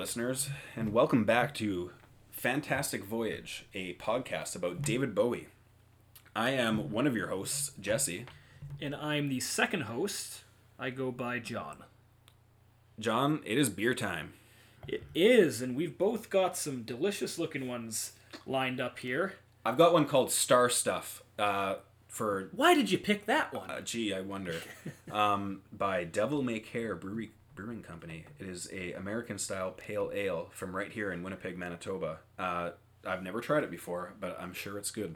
listeners, and welcome back to Fantastic Voyage, a podcast about David Bowie. I am one of your hosts, Jesse. And I'm the second host. I go by John. John, it is beer time. It is, and we've both got some delicious looking ones lined up here. I've got one called Star Stuff uh, for, Why did you pick that one? uh, gee, I wonder, um, by Devil May Care Brewery, Brewing Company. It is a American style pale ale from right here in Winnipeg, Manitoba. Uh, I've never tried it before, but I'm sure it's good.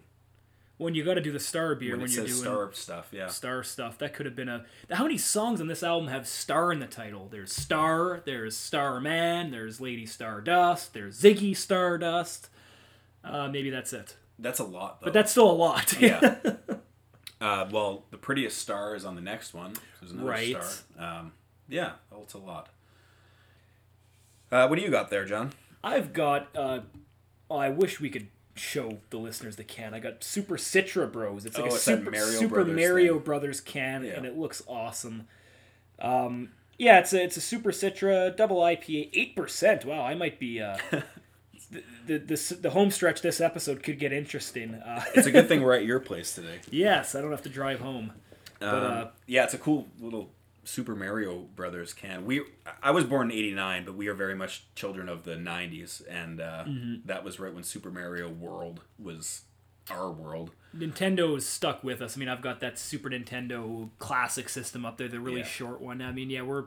when you got to do the star beer When, when, you're doing Star Stuff, yeah. star stuff, that could have been a. How many songs on this album have star in the title? There's Star, there's Starman, there's Lady Stardust, there's Ziggy Stardust. Uh, maybe that's it. That's a lot, though. But that's still a lot. yeah. Uh, well, the prettiest star is on the next one. There's another Right. star. Um, yeah, well, it's a lot. Uh, what do you got there, John? I've got. Uh, oh, I wish we could show the listeners the can. I got Super Citra Bros. It's like Oh, a it's Super, Mario Super Brothers Mario. Brothers can, Yeah. and it looks awesome. Um, yeah, it's a it's a Super Citra double IPA, eight percent. Wow, I might be. Uh, the, the the the home stretch this episode could get interesting. Uh, It's a good thing we're at your place today. yes, I don't have to drive home. But Um, uh, yeah, it's a cool little Super Mario Brothers can. We I was born in '89, but we are very much children of the '90s, and uh, Mm-hmm. that was right when Super Mario World was our world. Nintendo is stuck with us. I mean, I've got that Super Nintendo classic system up there, the really Yeah. short one. I mean, yeah, we're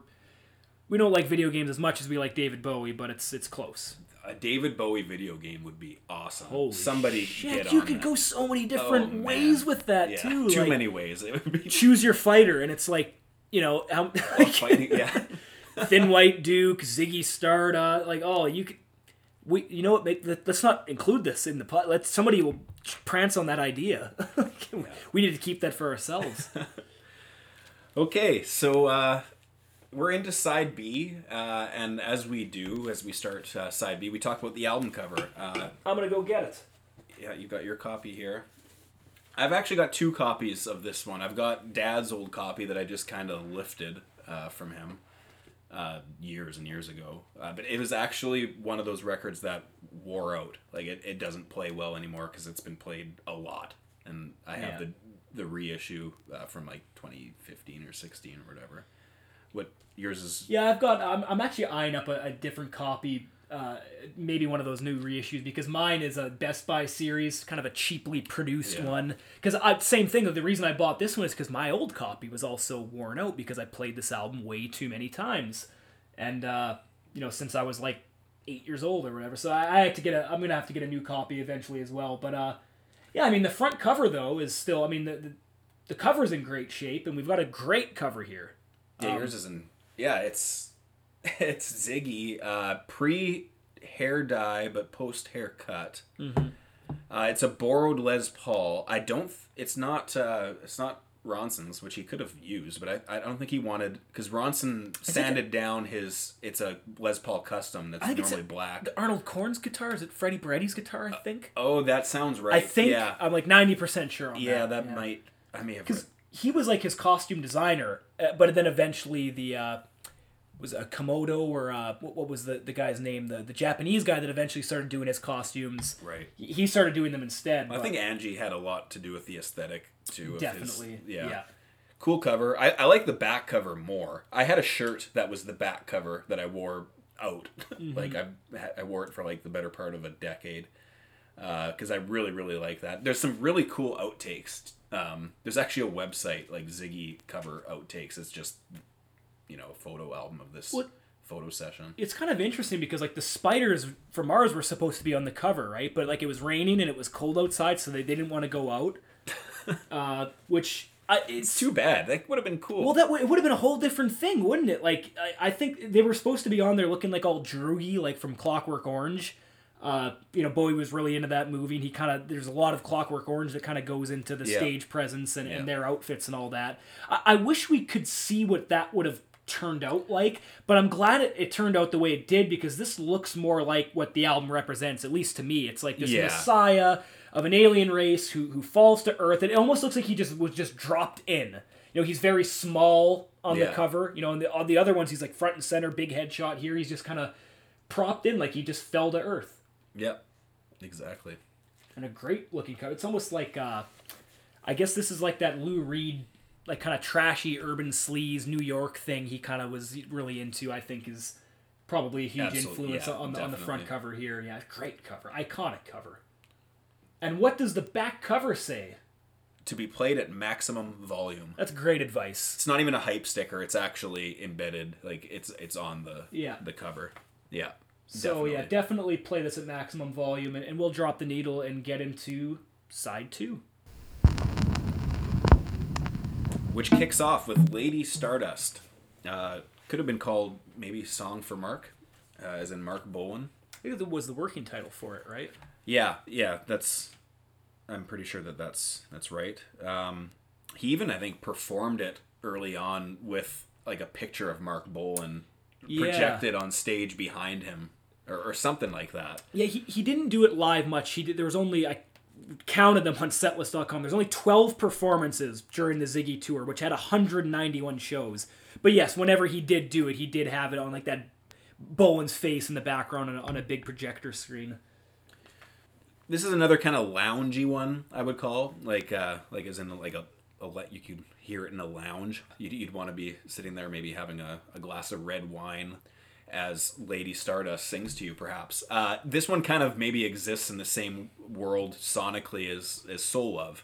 we don't like video games as much as we like David Bowie, but it's it's close. A David Bowie video game would be awesome. Holy Somebody shit, get you could that. go so many different Oh, ways with that yeah, too. Too like, many ways. It would be Choose your fighter, and it's like you know, how, like, fighting. Yeah. Thin White Duke, Ziggy Stardust. Like, oh, you could. We, you know what? Let, let's not include this in the pot. Let somebody will prance on that idea. We need to keep that for ourselves. Okay, so uh, we're into side B, uh, and as we do, as we start uh, side B, we talk about the album cover. Uh, I'm gonna go get it. yeah, you got your copy here. I've actually got two copies of this one. I've got Dad's old copy that I just kind of lifted uh, from him uh, years and years ago, uh, but it was actually one of those records that wore out. Like it, it doesn't play well anymore because it's been played a lot, and I have Yeah. the the reissue uh, from like 2015 or 16 or whatever. What yours is? Yeah, I've got. I'm, I'm actually eyeing up a, a different copy. Uh, maybe one of those new reissues because mine is a Best Buy series, kind of a cheaply produced Yeah. one. Because same thing. The reason I bought this one is because my old copy was also worn out because I played this album way too many times, and uh, you know since I was like eight years old or whatever. So I, I had to get a. I'm gonna have to get a new copy eventually as well. But uh, yeah, I mean the front cover though is still. I mean the the, the cover's in great shape, and we've got a great cover here. Yeah, yours is in. Yeah, it's it's Ziggy uh, pre hair dye but post haircut. Mm-hmm. Uh, it's a borrowed Les Paul. I don't. It's not. Uh, it's not Ronson's, which he could have used, but I, I don't think he wanted because Ronson sanded down his. It's a Les Paul custom that's I think it's normally a- black. The Arnold Corns guitar is it Freddie Burretti's guitar? I think. Oh, that sounds right. I think Yeah, I'm like ninety percent sure on that. yeah, that. that might. I may have. because he was like his costume designer, uh, but then eventually the uh, was a Komodo or uh, what, what was the, the guy's name? The the Japanese guy that eventually started doing his costumes. Right. He started doing them instead. I think Angie had a lot to do with the aesthetic too. of his- definitely. yeah. yeah. cool cover. I, I like the back cover more. I had a shirt that was the back cover that I wore out. like I I wore it for like the better part of a decade because I really really like that. There's some really cool outtakes. Um, there's actually a website like Ziggy cover outtakes. It's just you know a photo album of this What- photo session. It's kind of interesting because like the spiders from Mars were supposed to be on the cover, right? But like it was raining and it was cold outside, so they, they didn't want to go out. uh, which I, it's Too bad. That would have been cool. Well, that would, it would have been a whole different thing, wouldn't it? Like, I, I think they were supposed to be on there looking like all droogy, like from Clockwork Orange. Uh, you know, Bowie was really into that movie, and he kind of there's a lot of Clockwork Orange that kind of goes into the Yeah. stage presence and, Yeah. and their outfits and all that. I, I wish we could see what that would have turned out like, but I'm glad it, it turned out the way it did because this looks more like what the album represents, at least to me. It's like this Yeah. messiah of an alien race who who falls to Earth, and it almost looks like he just was just dropped in. You know, he's very small on the cover. You know, on the on the other ones, he's like front and center, big headshot. Here, he's just kind of propped in like he just fell to earth. Yep. Exactly. And a great looking cover. It's almost like uh I guess this is like that Lou Reed like kind of trashy urban sleaze New York thing he kind of was really into, I think is probably a huge Absolutely, influence yeah, on the on the front cover here. Yeah, great cover. Iconic cover. And what does the back cover say? To be played at maximum volume. That's great advice. It's not even a hype sticker. It's actually embedded. Like it's it's on the Yeah. the cover. Yeah. So yeah, definitely. definitely play this at maximum volume, and, and we'll drop the needle and get into side two. Which kicks off with Lady Stardust. Uh, could have been called maybe Song for Marc, uh, as in Marc Bolan. I think that was the working title for it, right? Yeah, yeah, that's. I'm pretty sure that that's that's right. Um, he even I think performed it early on with like a picture of Marc Yeah. projected on stage behind him, or, or something like that. Yeah, he, he didn't do it live much. He did. There was only I counted them on Setlist.com. There's only 12 performances during the Ziggy tour, which had 191 shows. But yes, whenever he did do it, he did have it on like that Bolan's face in the background on a, on a big projector screen. This is another kind of loungy one, I would call like uh, like as in like a, a let you could hear it in a lounge. You'd, you'd want to be sitting there, maybe having a, a glass of red wine, as Lady Stardust sings to you. Perhaps uh, this one kind of maybe exists in the same world sonically as as Soul Love.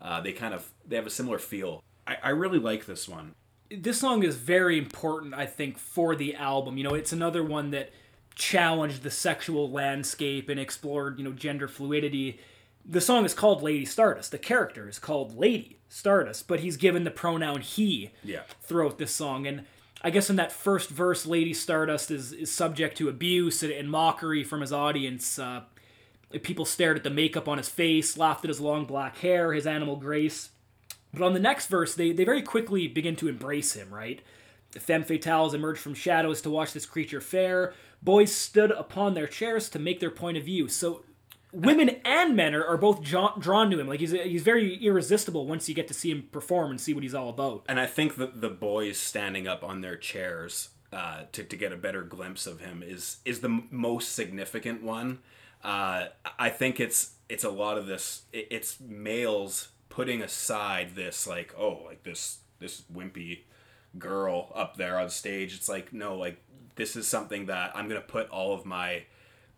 Uh, they kind of they have a similar feel. I, I really like this one. this song is very important, I think, for the album. You know, it's another one that challenged the sexual landscape and explored, you know, gender fluidity. The song is called Lady Stardust. The character is called Lady Stardust, but he's given the pronoun he Yeah. throughout this song. And I guess in that first verse, Lady Stardust is, is subject to abuse and, and mockery from his audience. Uh, people stared at the makeup on his face, laughed at his long black hair, his animal grace. But on the next verse, they, they very quickly begin to embrace him, right? The femme fatales emerged from shadows to watch this creature fare. Boys stood upon their chairs to make their point of view. So women and men are, are both drawn, to him. Like he's, he's very irresistible once you get to see him perform and see what he's all about. And I think that the boys standing up on their chairs uh, to, to get a better glimpse of him is is the m- most significant one. Uh, I think it's it's a lot of this. it- It's males putting aside this like oh like this this wimpy girl up there on stage. It's like no like this is something that I'm gonna put all of my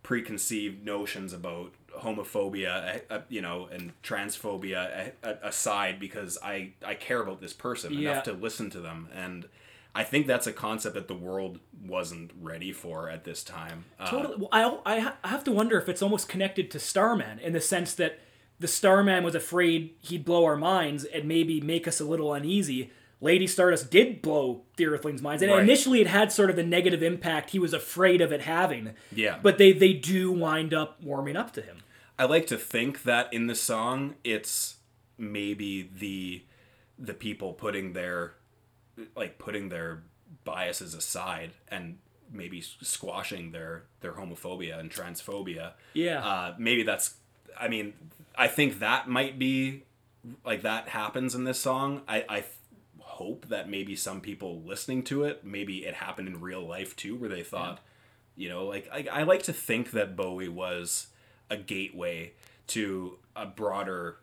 preconceived notions about homophobia, uh, you know, and transphobia uh, aside because I I care about this person Yeah. enough to listen to them, and I think that's a concept that the world wasn't ready for at this time. Uh, Totally. Well, I, I I have to wonder if it's almost connected to Starman in the sense that the Starman was afraid he'd blow our minds and maybe make us a little uneasy. Lady Stardust did blow the Earthlings' minds, and Right. initially it had sort of the negative impact he was afraid of it having. Yeah. But they they do wind up warming up to him. I like to think that in the song it's maybe the the people putting their like putting their biases aside and maybe squashing their their homophobia and transphobia. Yeah. Uh, maybe that's I mean I think that might be like that happens in this song. I I hope that maybe some people listening to it maybe it happened in real life too where they thought you know like I, I like to think that bowie was a gateway to a broader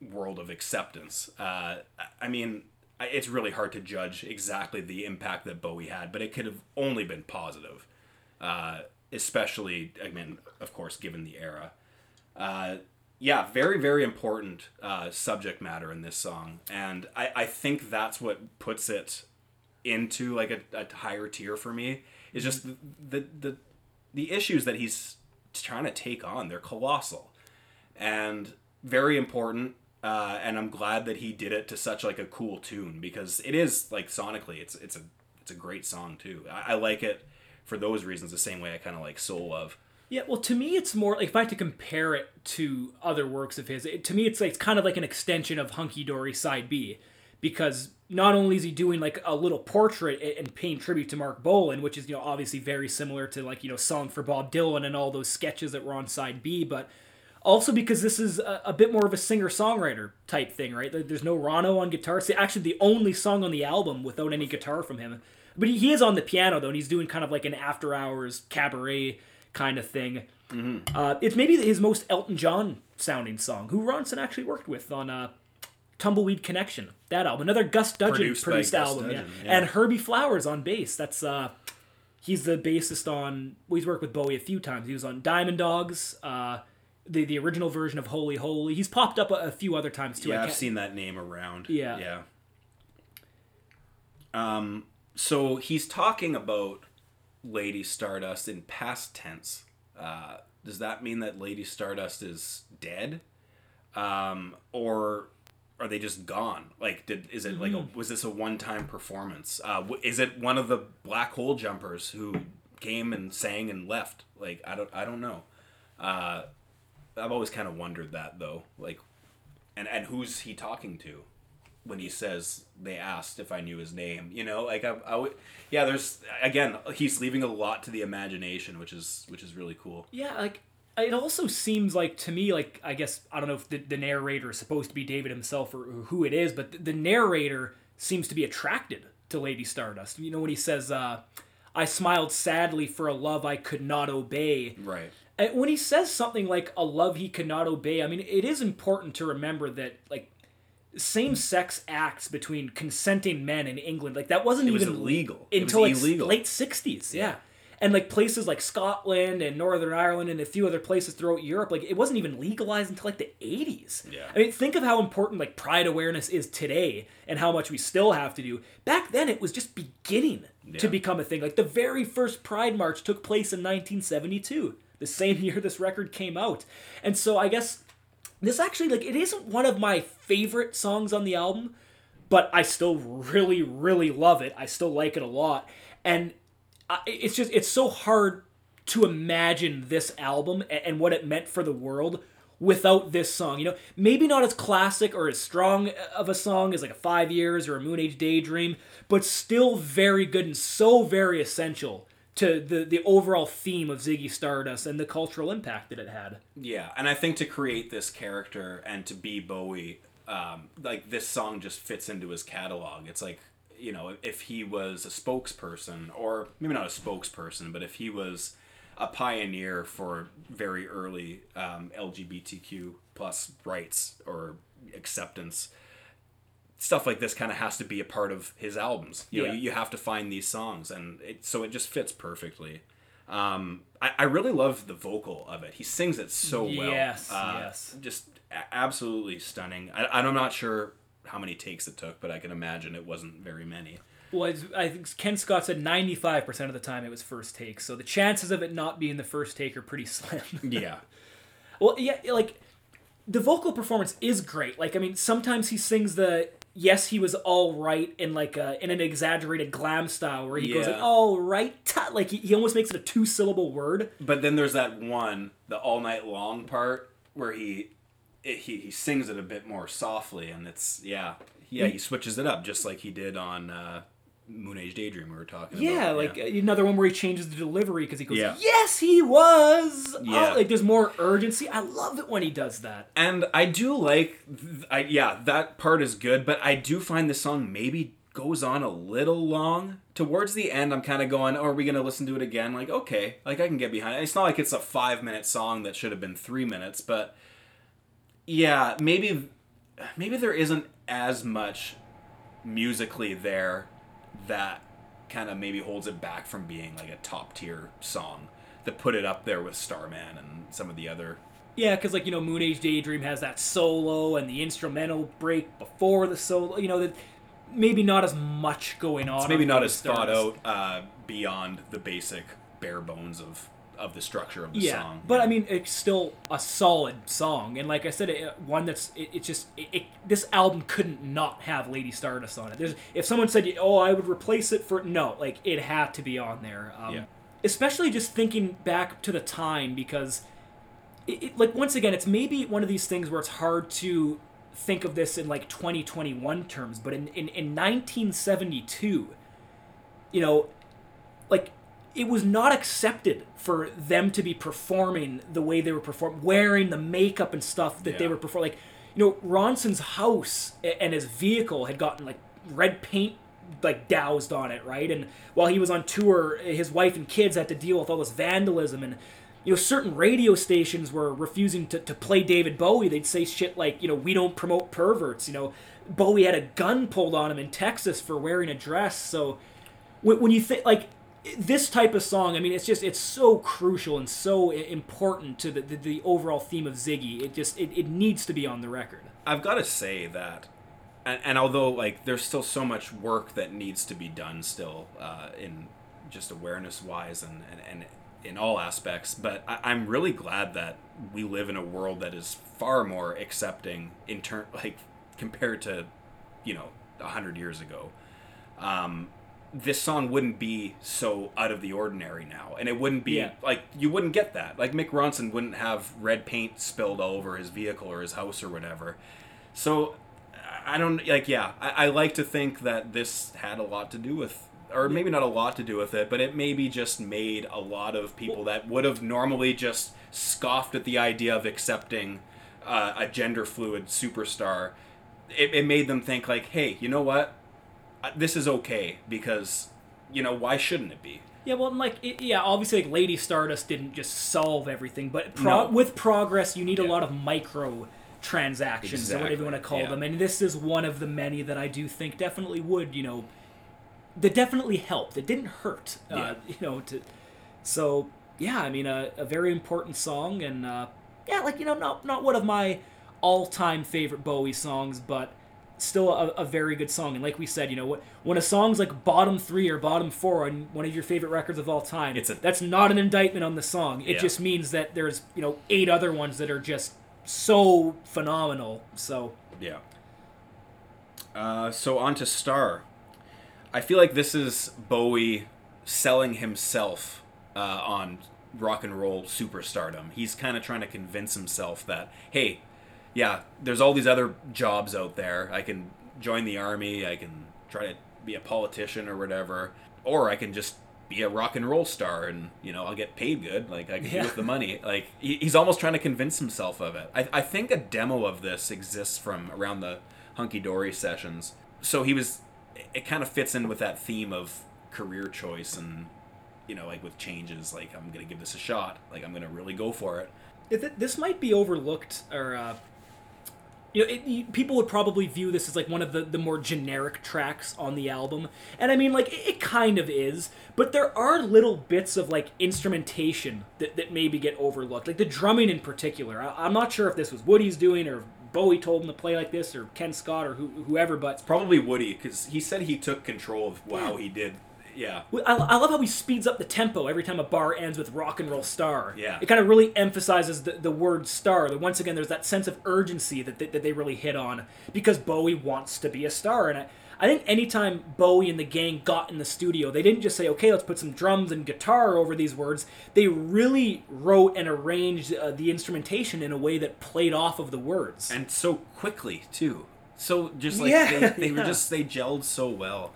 world of acceptance. Uh, I- i mean it's really hard to judge exactly the impact that bowie had but it could have only been positive uh, especially i mean of course given the era. Uh, yeah, very, very important uh, subject matter in this song, and I, I think that's what puts it into like a, a higher tier for me. Is just the, the the the issues that he's trying to take on. They're colossal, and very important. Uh, and I'm glad that he did it to such like a cool tune because it is like sonically, it's it's a it's a great song too. I, I like it for those reasons the same way I kind of like Soul Love. Yeah, well, to me, it's more like if I had to compare it to other works of his, it, to me, it's like it's kind of like an extension of Hunky Dory Side B, because not only is he doing like a little portrait and- paying tribute to Marc Bolan, which is you know obviously very similar to like you know Song for Bob Dylan and all those sketches that were on Side B, but also because this is a, a bit more of a singer songwriter type thing, right? There's no Ronno on guitar. It's actually the only song on the album without any guitar from him. but he, he is on the piano though, and he's doing kind of like an after hours cabaret kind of thing. Mm-hmm. Uh, it's maybe his most Elton John sounding song, who Ronson actually worked with on uh, Tumbleweed Connection, that album. Another Gus Dudgeon Produced produced, album, Dudgeon, yeah. yeah. and Herbie Flowers on bass. That's uh, he's the bassist on. Well, he's worked with Bowie a few times. He was on Diamond Dogs, uh, the the original version of Holy Holy. He's popped up a, a few other times too. I Yeah, I've seen that name around. Yeah. Yeah. Um, so he's talking about Lady Stardust in past tense. Uh, does that mean that Lady Stardust is dead? Um, or are they just gone? Like, did is it like a, was this a one time performance? Uh, is it one of the black hole jumpers who came and sang and left? Like, I don't I don't know. Uh, I've always kind of wondered that though. Like, and and who's he talking to when he says they asked if I knew his name? You know, like I, I would, yeah. There's again, he's leaving a lot to the imagination, which is which is really cool. Yeah, like it also seems like to me, like I guess I don't know if the, the narrator is supposed to be David himself or, who it is, but the, the narrator seems to be attracted to Lady Stardust. You know when he says, uh, "I smiled sadly for a love I could not obey." Right. And when he says something like a love he could not obey, I mean, it is important to remember that like same-sex acts between consenting men in England, like that wasn't It was even illegal. Was until like illegal. late '60s. Yeah. And like places like Scotland and Northern Ireland and a few other places throughout Europe, like it wasn't even legalized until like the 80s. Yeah. I mean, think of how important like pride awareness is today and how much we still have to do. Back then, it was just beginning to become a thing. Like the very first Pride March took place in 1972, the same year this record came out. And so I guess this actually like it isn't one of my favorite songs on the album, but I still really really love it. I still like it a lot. And it's just it's so hard to imagine this album and, what it meant for the world without this song. You know, maybe not as classic or as strong of a song as like a 5 years or a Moon Age Daydream, but still very good and so very essential to the the overall theme of Ziggy Stardust and the cultural impact that it had. Yeah, and I think to create this character and to be Bowie, um, like this song just fits into his catalog. It's like you know, if he was a spokesperson, or maybe not a spokesperson, but if he was a pioneer for very early um, LGBTQ plus rights or acceptance, stuff like this kind of has to be a part of his albums. You know, Yeah. you, you have to find these songs, and it, so it just fits perfectly. Um, I, I really love the vocal of it. He sings it so well. Yes, Uh, yes. Just a- absolutely stunning. I, I'm not sure how many takes it took, but I can imagine it wasn't very many. Well, I think Ken Scott said 95% of the time it was first take, so the chances of it not being the first take are pretty slim. Yeah. well, yeah, like the vocal performance is great. Like, I mean, sometimes he sings the yes, he was all right in like a, in an exaggerated glam style where he goes like all right, ta-" like he, he almost makes it a two syllable word. But then there's that one, the all night long part, where he it, he he sings it a bit more softly, and it's yeah yeah he switches it up just like he did on uh, Moon Age Daydream we were talking Yeah, about. like uh, another one where he changes the delivery because he goes, Yeah. "Yes, he was." Yeah. Oh, like there's more urgency. I love it when he does that. and I do like, I yeah, that part is good, but I do find the song maybe goes on a little long. Towards the end, I'm kind of going, oh, are we gonna listen to it again? Like, okay, like I can get behind. it. It's not like it's a five minute song that should have been three minutes, but yeah, maybe, maybe there isn't as much musically there that kind of maybe holds it back from being like a top tier song that put it up there with Starman and some of the other Yeah, because like you know, Moon Age Daydream has that solo and the instrumental break before the solo. You know that maybe not as much going on. It's maybe on not as thought out uh, beyond the basic bare bones of of the structure of the Yeah, song. but I mean, it's still a solid song, and like I said, it, one that's it, it just it, it, this album couldn't not have Lady Stardust on it. There's if someone said, "Oh, I would replace it for," no, like it had to be on there. Um, Yeah. Especially just thinking back to the time because, it, it, like once again, it's maybe one of these things where it's hard to think of this in like 2021 terms, but in in, in 1972, you know, like it was not accepted for them to be performing the way they were performing, wearing the makeup and stuff that they were performing. Like, you know, Ronson's house and his vehicle had gotten like red paint like doused on it, right? And while he was on tour, his wife and kids had to deal with all this vandalism and you know certain radio stations were refusing to, to play David Bowie. They'd say shit like, you know, we don't promote perverts. You know, Bowie had a gun pulled on him in Texas for wearing a dress. So when, when you think like this type of song, I mean, it's just it's so crucial and so important to the, the, the overall theme of Ziggy. It just it, it needs to be on the record. I've got to say that, and, and although like there's still so much work that needs to be done still uh, in just awareness wise and, and, and in all aspects, but I, I'm really glad that we live in a world that is far more accepting in turn like compared to you know a hundred years ago. Um, this song wouldn't be so out of the ordinary now, and it wouldn't be Yeah. like you wouldn't get that. Like Mick Ronson wouldn't have red paint spilled all over his vehicle or his house or whatever. So I don't like. Yeah, I, I like to think that this had a lot to do with, or maybe not a lot to do with it, but it maybe just made a lot of people that would have normally just scoffed at the idea of accepting uh, a gender fluid superstar. It, it made them think like, hey, you know what? Uh, This is okay because, you know, why shouldn't it be? Yeah, well, and, like it, yeah, obviously, like Lady Stardust didn't just solve everything, but pro- No. with progress, you need a lot of micro transactions or whatever you want to call yeah. them, and this is one of the many that I do think definitely would, you know, that definitely helped. It didn't hurt, uh, you know. To so yeah, I mean, a, a very important song, and uh, yeah, like you know, not not one of my all-time favorite Bowie songs, but still a, a very good song. And like we said, you know, when a song's like bottom three or bottom four on one of your favorite records of all time, It's a- that's not an indictment on the song. It Yeah. just means that there's you know eight other ones that are just so phenomenal. So Yeah. Uh, so on to Star. I feel like this is Bowie selling himself uh, on rock and roll superstardom. He's kind of trying to convince himself that, hey, yeah, there's all these other jobs out there. I can join the army. I can try to be a politician or whatever, or I can just be a rock and roll star and you know I'll get paid good. Like I can Yeah. do with the money. Like he, he's almost trying to convince himself of it. I, I think a demo of this exists from around the Hunky Dory sessions. So he was. It kind of fits in with that theme of career choice and you know like with changes. Like I'm gonna give this a shot. Like I'm gonna really go for it. This might be overlooked or uh, you know it, you- people would probably view this as like one of the, the more generic tracks on the album. And i mean like it, it kind of is but there are little bits of like instrumentation that, that maybe get overlooked. Like the drumming in particular. I, i'm not sure if this was woody's doing or if bowie told him to play like this or ken scott or who, whoever but Probably Woody because he said he took control of how he did. Yeah. I, I love how he speeds up the tempo every time a bar ends with rock and roll star. Yeah. It kind of really emphasizes the, the word star. That once again, there's that sense of urgency that they, that they really hit on because Bowie wants to be a star. And I, I think anytime Bowie and the gang got in the studio, they didn't just say, okay, let's put some drums and guitar over these words. They really wrote and arranged uh, the instrumentation in a way that played off of the words. and so quickly too. So just like Yeah, they, they were just they gelled so well.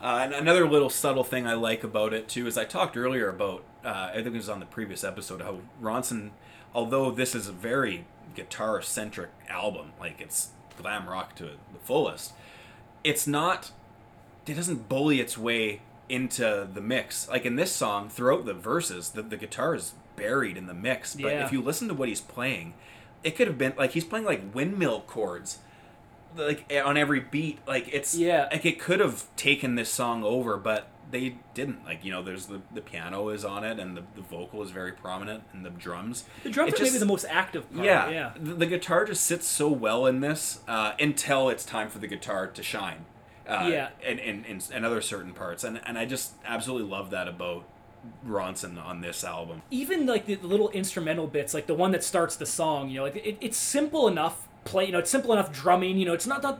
Uh, and another little subtle thing I like about it too is I talked earlier about uh, I think it was on the previous episode how Ronson, although this is a very guitar centric album, like it's glam rock to the fullest, it's not. It doesn't bully its way into the mix. Like in this song, throughout the verses, the, the guitar is buried in the mix. But Yeah. if you listen to what he's playing, it could have been like he's playing like windmill chords like eh, on every beat like it's Yeah. like it could have taken this song over but they didn't like you know there's the the piano is on it and the, the vocal is very prominent and the drums the drums It are just- maybe the most active part. yeah, Yeah. The, the guitar just sits so well in this uh, until it's time for the guitar to shine uh, Yeah. and, and, and, and other certain parts and, and i just absolutely love that about ronson on this album even like the, the little instrumental bits, like the one that starts the song, you know, like it, it's simple enough play, you know, it's simple enough drumming, you know, it's not that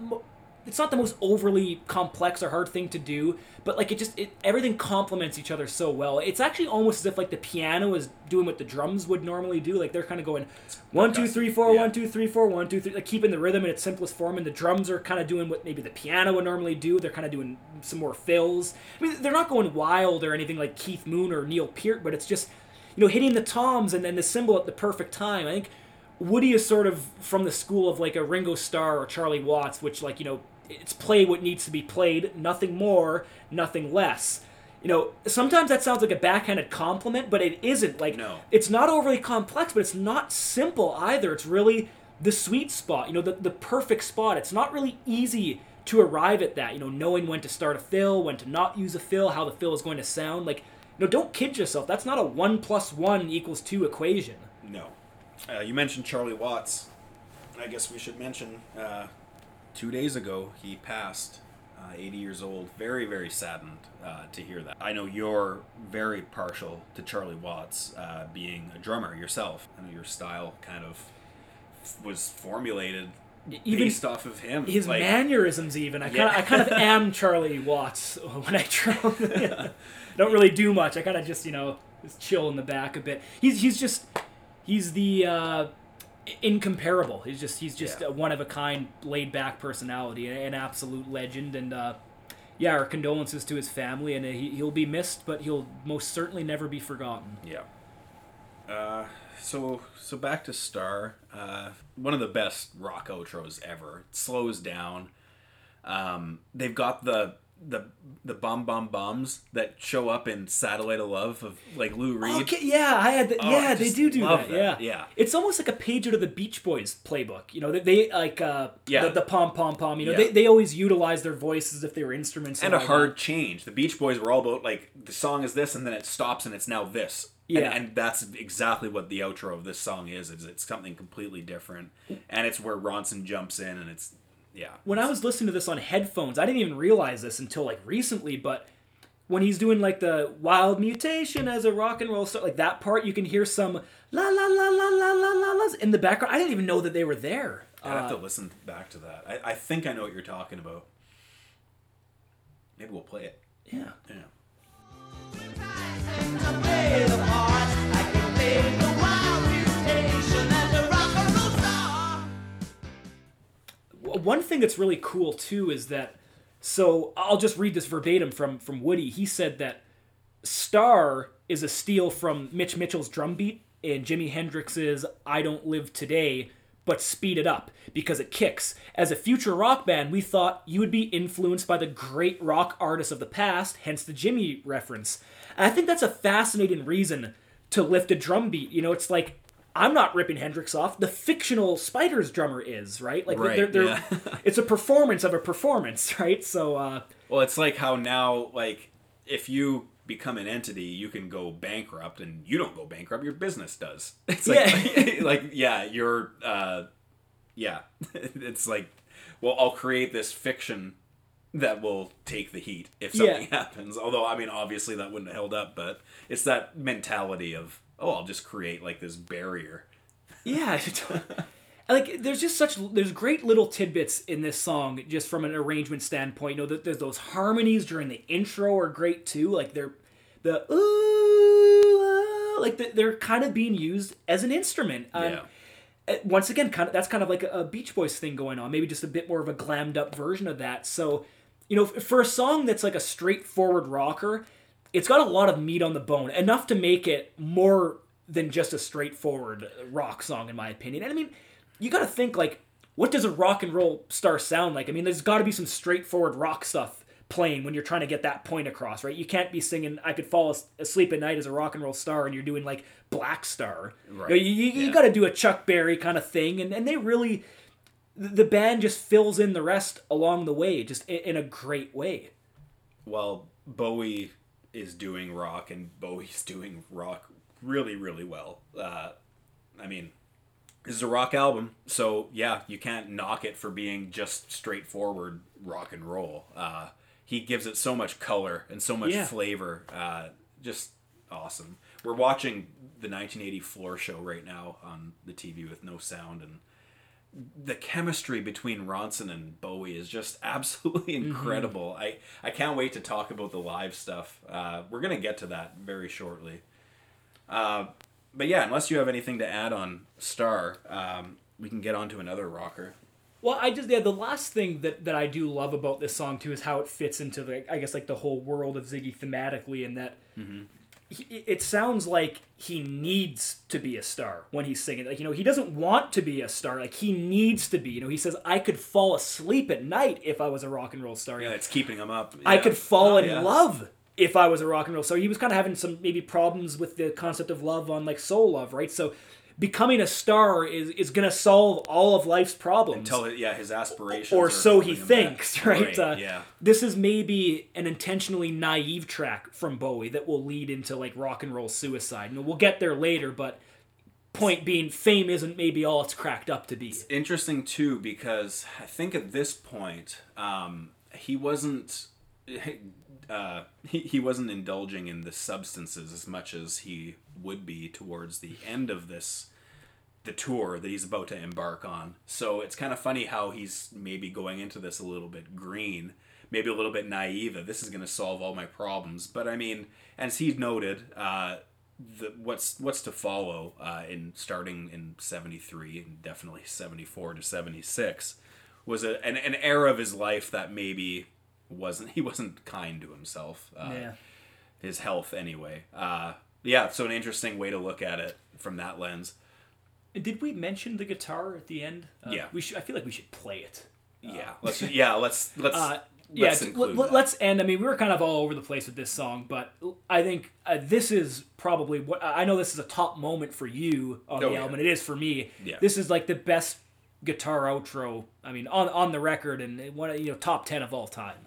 it's not the most overly complex or hard thing to do, but like it just it everything complements each other so well. It's actually almost as if like the piano is doing what the drums would normally do, like they're kind of going one two three four Yeah. one two three four one two three, like keeping the rhythm in its simplest form, and the drums are kind of doing what maybe the piano would normally do. They're kind of doing some more fills. I mean, they're not going wild or anything like Keith Moon or Neil Peart, but it's just you know hitting the toms and then the cymbal at the perfect time. I think Woody is sort of from the school of like a Ringo Starr or Charlie Watts, which like you know it's play what needs to be played, nothing more, nothing less. You know, sometimes that sounds like a backhanded compliment, but it isn't. Like, No. it's not overly complex, but it's not simple either. It's really the sweet spot, you know, the, the perfect spot. It's not really easy to arrive at that, you know, knowing when to start a fill, when to not use a fill, how the fill is going to sound. Like, you know, don't kid yourself. That's not a one plus one equals two equation. No. Uh, you mentioned Charlie Watts. I guess we should mention uh, two days ago he passed, uh, 80 years old. Very, very saddened uh, to hear that. I know you're very partial to Charlie Watts uh, being a drummer yourself. I know your style kind of was formulated Even based off of him. his Like, mannerisms, even. I kind of, I kind of am Charlie Watts when I drum. Don't really do much. I kind of just, you know, just chill in the back a bit. He's, he's just, he's the uh, incomparable. He's just, he's just Yeah. a one of a kind, laid back personality, an, an absolute legend, and. Uh, yeah, our condolences to his family, and uh, he, he'll be missed, but he'll most certainly never be forgotten. Yeah. Uh, so so back to Star. Uh, one of the best rock outros ever. It slows down. Um, they've got the the the bum bum bums that show up in Satellite of Love of like Lou Reed. Okay, yeah, I had. The, Oh, yeah, they do do that, that, Yeah, yeah. It's almost like a page out of the Beach Boys playbook. You know, they, they like uh, Yeah. the, the pom pom pom. You know, Yeah. they, they always utilize their voices as if they were instruments And a hard that. change. The Beach Boys were all about like the song is this, and then it stops, and it's now this. And- Yeah. and, that's exactly what the outro of this song is. Is it's something completely different, and it's where Ronson jumps in, and it's yeah. When I was listening to this on headphones, I didn't even realize this until like recently, but. When he's doing like the wild mutation as a rock and roll star, like that part, you can hear some la la la la la la la la's in the background. I didn't even know that they were there. I have Uh, to listen back to that. I, I think I know what you're talking about. Maybe we'll play it. yeah. Yeah. One thing that's really cool too is that so I'll just read this verbatim from from Woody. He said that Star is a steal from Mitch Mitchell's drum beat in Jimi Hendrix's I Don't Live Today, but speed it up because it kicks. As a future rock band, we thought you would be influenced by the great rock artists of the past, hence the Jimi reference. And I think that's a fascinating reason to lift a drum beat. You know, it's like I'm not ripping Hendrix off. The fictional Spiders drummer is, right? Like Right, they're, they're, yeah. it's a performance of a performance, right? So uh Well, it's like how now, like, if you become an entity, you can go bankrupt, and you don't go bankrupt. Your business does. It's like, Yeah. like, yeah, you're, uh, yeah. it's like, well, I'll create this fiction that will take the heat if something Yeah. happens. Although, I mean, obviously that wouldn't have held up, but it's that mentality of, oh, I'll just create like this barrier. Yeah, like there's just such there's great little tidbits in this song just from an arrangement standpoint. You know, that there's those harmonies during the intro are great too. Like they're the ooh, ah, like the, they're kind of being used as an instrument. Um, Yeah. uh, Once again, kind of that's kind of like a, a Beach Boys thing going on. Maybe just a bit more of a glammed up version of that. So, you know, for a song that's like a straightforward rocker, it's got a lot of meat on the bone, enough to make it more than just a straightforward rock song, in my opinion. And I mean, you got to think like, what does a rock and roll star sound like? I mean, there's got to be some straightforward rock stuff playing when you're trying to get that point across, right? You can't be singing "I Could Fall Asleep at Night" as a rock and roll star, and you're doing like Black Star. Right. You, you, you, you got to do a Chuck Berry kind of thing, and, and they really, the band just fills in the rest along the way, just in, in a great way. well, Bowie is doing rock and Bowie's doing rock really, really well. Uh, I mean, this is a rock album, so yeah, you can't knock it for being just straightforward rock and roll. Uh, he gives it so much color and so much Yeah. flavor. Uh, just awesome. We're watching the 1980 floor show right now on the TV with no sound and the chemistry between Ronson and Bowie is just absolutely incredible. I, I can't wait to talk about the live stuff. Uh, we're going to get to that very shortly. Uh, but yeah, unless you have anything to add on Star, um, we can get on to another rocker. Well, I just yeah. The last thing that, that I do love about this song too is how it fits into the I guess like the whole world of Ziggy thematically, and that he, it sounds like he needs to be a star when he's singing. Like you know, he doesn't want to be a star. Like he needs to be. You know, he says, "I could fall asleep at night if I was a rock and roll star." Yeah, it's keeping him up. I could fall Oh, in yeah. love if I was a rock and roll star. He was kind of having some maybe problems with the concept of love on like soul love, right? So becoming a star is is gonna solve all of life's problems. Until yeah, his aspirations. or so he thinks, back. right? Uh, yeah. This is maybe an intentionally naive track from Bowie that will lead into like rock and roll suicide. And we'll get there later, but point being, fame isn't maybe all it's cracked up to be. interesting too because I think at this point um, he wasn't uh, he, he wasn't indulging in the substances as much as he would be towards the end of this the tour that he's about to embark on. So it's kind of funny how he's maybe going into this a little bit green, maybe a little bit naive that this is going to solve all my problems. But I mean, as he noted, uh, the, what's what's to follow uh, in starting in 73 and definitely 74 to 76 was a, an, an era of his life that maybe wasn't he wasn't kind to himself uh, Yeah. his health anyway uh, yeah so an interesting way to look at it from that lens Did we mention the guitar at the end? Uh, Yeah. We should, I feel like we should play it. yeah let's yeah let's let's Uh, yeah, let's t- include let's end. I mean, we were kind of all over the place with this song, but I think uh, this is probably what I know. This is a top moment for you on Oh, the yeah. album, and it is for me. Yeah. This is like the best guitar outro. I mean, on on the record, and one of, you know top ten of all time.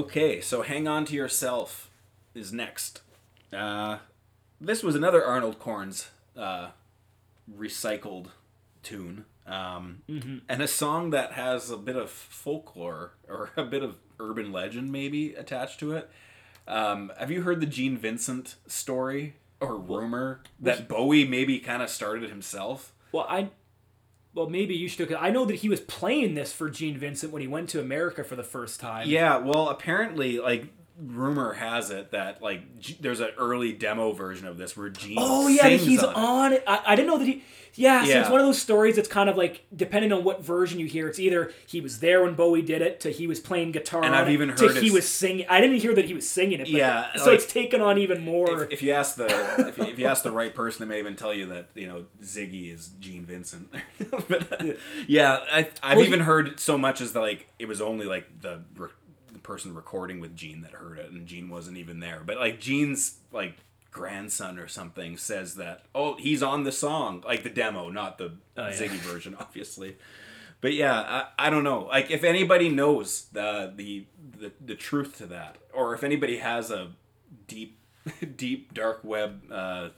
Okay, so Hang On to Yourself is next. Uh, this was another Arnold Corns uh, recycled tune. Um, And a song that has a bit of folklore or a bit of urban legend maybe attached to it. Um, have you heard the Gene Vincent story or rumor that Bowie maybe kind of started himself? Well, I. Well, maybe you should. I know that he was playing this for Gene Vincent when he went to America for the first time. Yeah, well, apparently, like rumor has it that like G- there's an early demo version of this where Gene. Oh yeah, he's on it. on it. I, I didn't know that he. Yeah, so it's one of those stories that's kind of like depending on what version you hear. It's either he was there when Bowie did it, to he was playing guitar, And I've even to heard he was singing. I didn't hear that he was singing it. But Yeah, so like- it's taken on even more. If, if you ask the if you, if you ask the right person, they may even tell you that you know Ziggy is Gene Vincent. but, yeah, I, I've Well, even he- heard so much as that like it was only like the person recording with Gene that heard it, and Gene wasn't even there. But like Gene's like grandson or something says that oh he's on the song like the demo, not the Oh, yeah. Ziggy version, obviously. But yeah, I, I don't know. Like if anybody knows the, the the the truth to that, or if anybody has a deep deep dark web uh,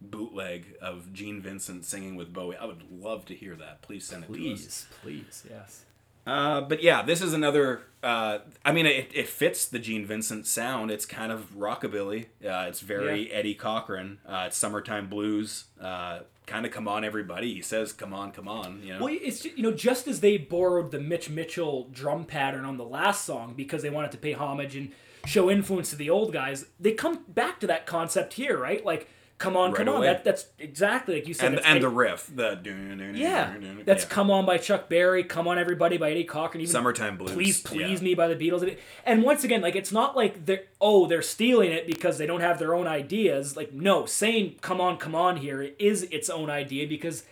bootleg of Gene Vincent singing with Bowie, I would love to hear that. Please send it to us. please, please, yes. Uh, but yeah, this is another. Uh, I mean, it, it fits the Gene Vincent sound. It's kind of rockabilly. Uh, it's very Yeah. Eddie Cochran. Uh, it's summertime blues. Uh, kind of come on, everybody. He says, "Come on, come on." You know. Well, it's you know just as they borrowed the Mitch Mitchell drum pattern on the last song because they wanted to pay homage and show influence to the old guys, they come back to that concept here, right? Like, come on, Right come on. That, that's exactly like you said. and and Eddie- the riff, the Yeah, that's yeah. "Come On" by Chuck Berry, "Come On Everybody" by Eddie Cochran, even Summertime Blues, "Please Please yeah. Me" by the Beatles. And once again, like it's not like they're oh they're stealing it because they don't have their own ideas. Like no, saying "Come On, Come On" here is its own idea because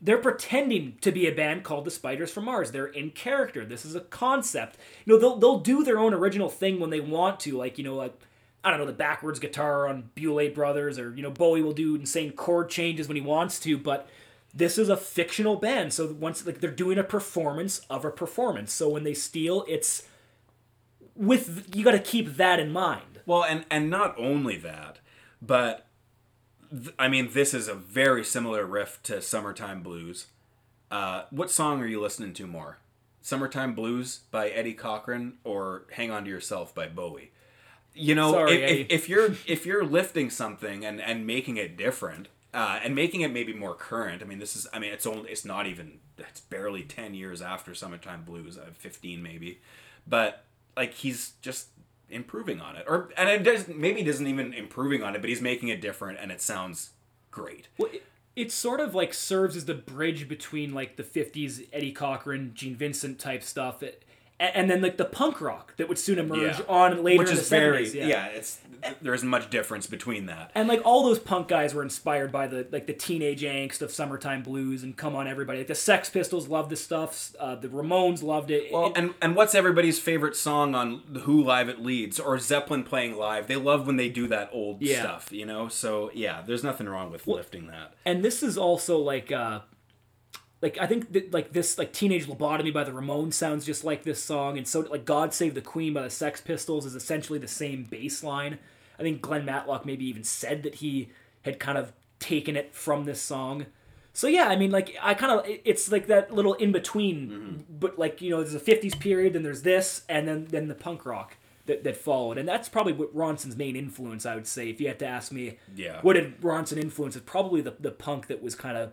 they're pretending to be a band called the Spiders from Mars. They're in character. This is a concept. You know they'll they'll do their own original thing when they want to. Like you know like. I don't know the backwards guitar on Bewlay Brothers, or you know Bowie will do insane chord changes when he wants to, but this is a fictional band so once like they're doing a performance of a performance so when they steal it's with you got to keep that in mind Well, and and not only that, but th- I mean, this is a very similar riff to "Summertime Blues." Uh, what song are you listening to more? "Summertime Blues" by Eddie Cochran or "Hang On to Yourself" by Bowie? You know Sorry, if, if, if you're if you're lifting something and and making it different uh, and making it maybe more current i mean this is i mean it's only it's not even it's barely 10 years after summertime blues uh, 15 maybe but like he's just improving on it or and it does maybe he isn't even improving on it but he's making it different and it sounds great. Well, it, it sort of like serves as the bridge between like the 50s Eddie Cochran, Gene Vincent type stuff, it, and then like the punk rock that would soon emerge Yeah. on later which is the 70s. very yeah. yeah it's there isn't much difference between that And like all those punk guys were inspired by the like the teenage angst of summertime blues and come on everybody. Like the Sex Pistols loved this stuff. Uh, the Ramones loved it. Well, It- and and what's everybody's favorite song on the Who Live at Leeds or Zeppelin playing live? They love when they do that old Yeah. stuff, you know. So yeah, there's nothing wrong with lifting that. and this is also like uh like I think that like this like Teenage Lobotomy by the Ramones sounds just like this song, and so like God Save the Queen by the Sex Pistols is essentially the same bass line. I think Glen Matlock maybe even said that he had kind of taken it from this song. So yeah, I mean like I kind of it's like that little in between, mm-hmm. but like you know there's a '50s period, then there's this, and then then the punk rock. That, that followed, and that's probably what Ronson's main influence. I would say, if you had to ask me, Yeah. what did Ronson influence? It's probably the, the punk that was kind of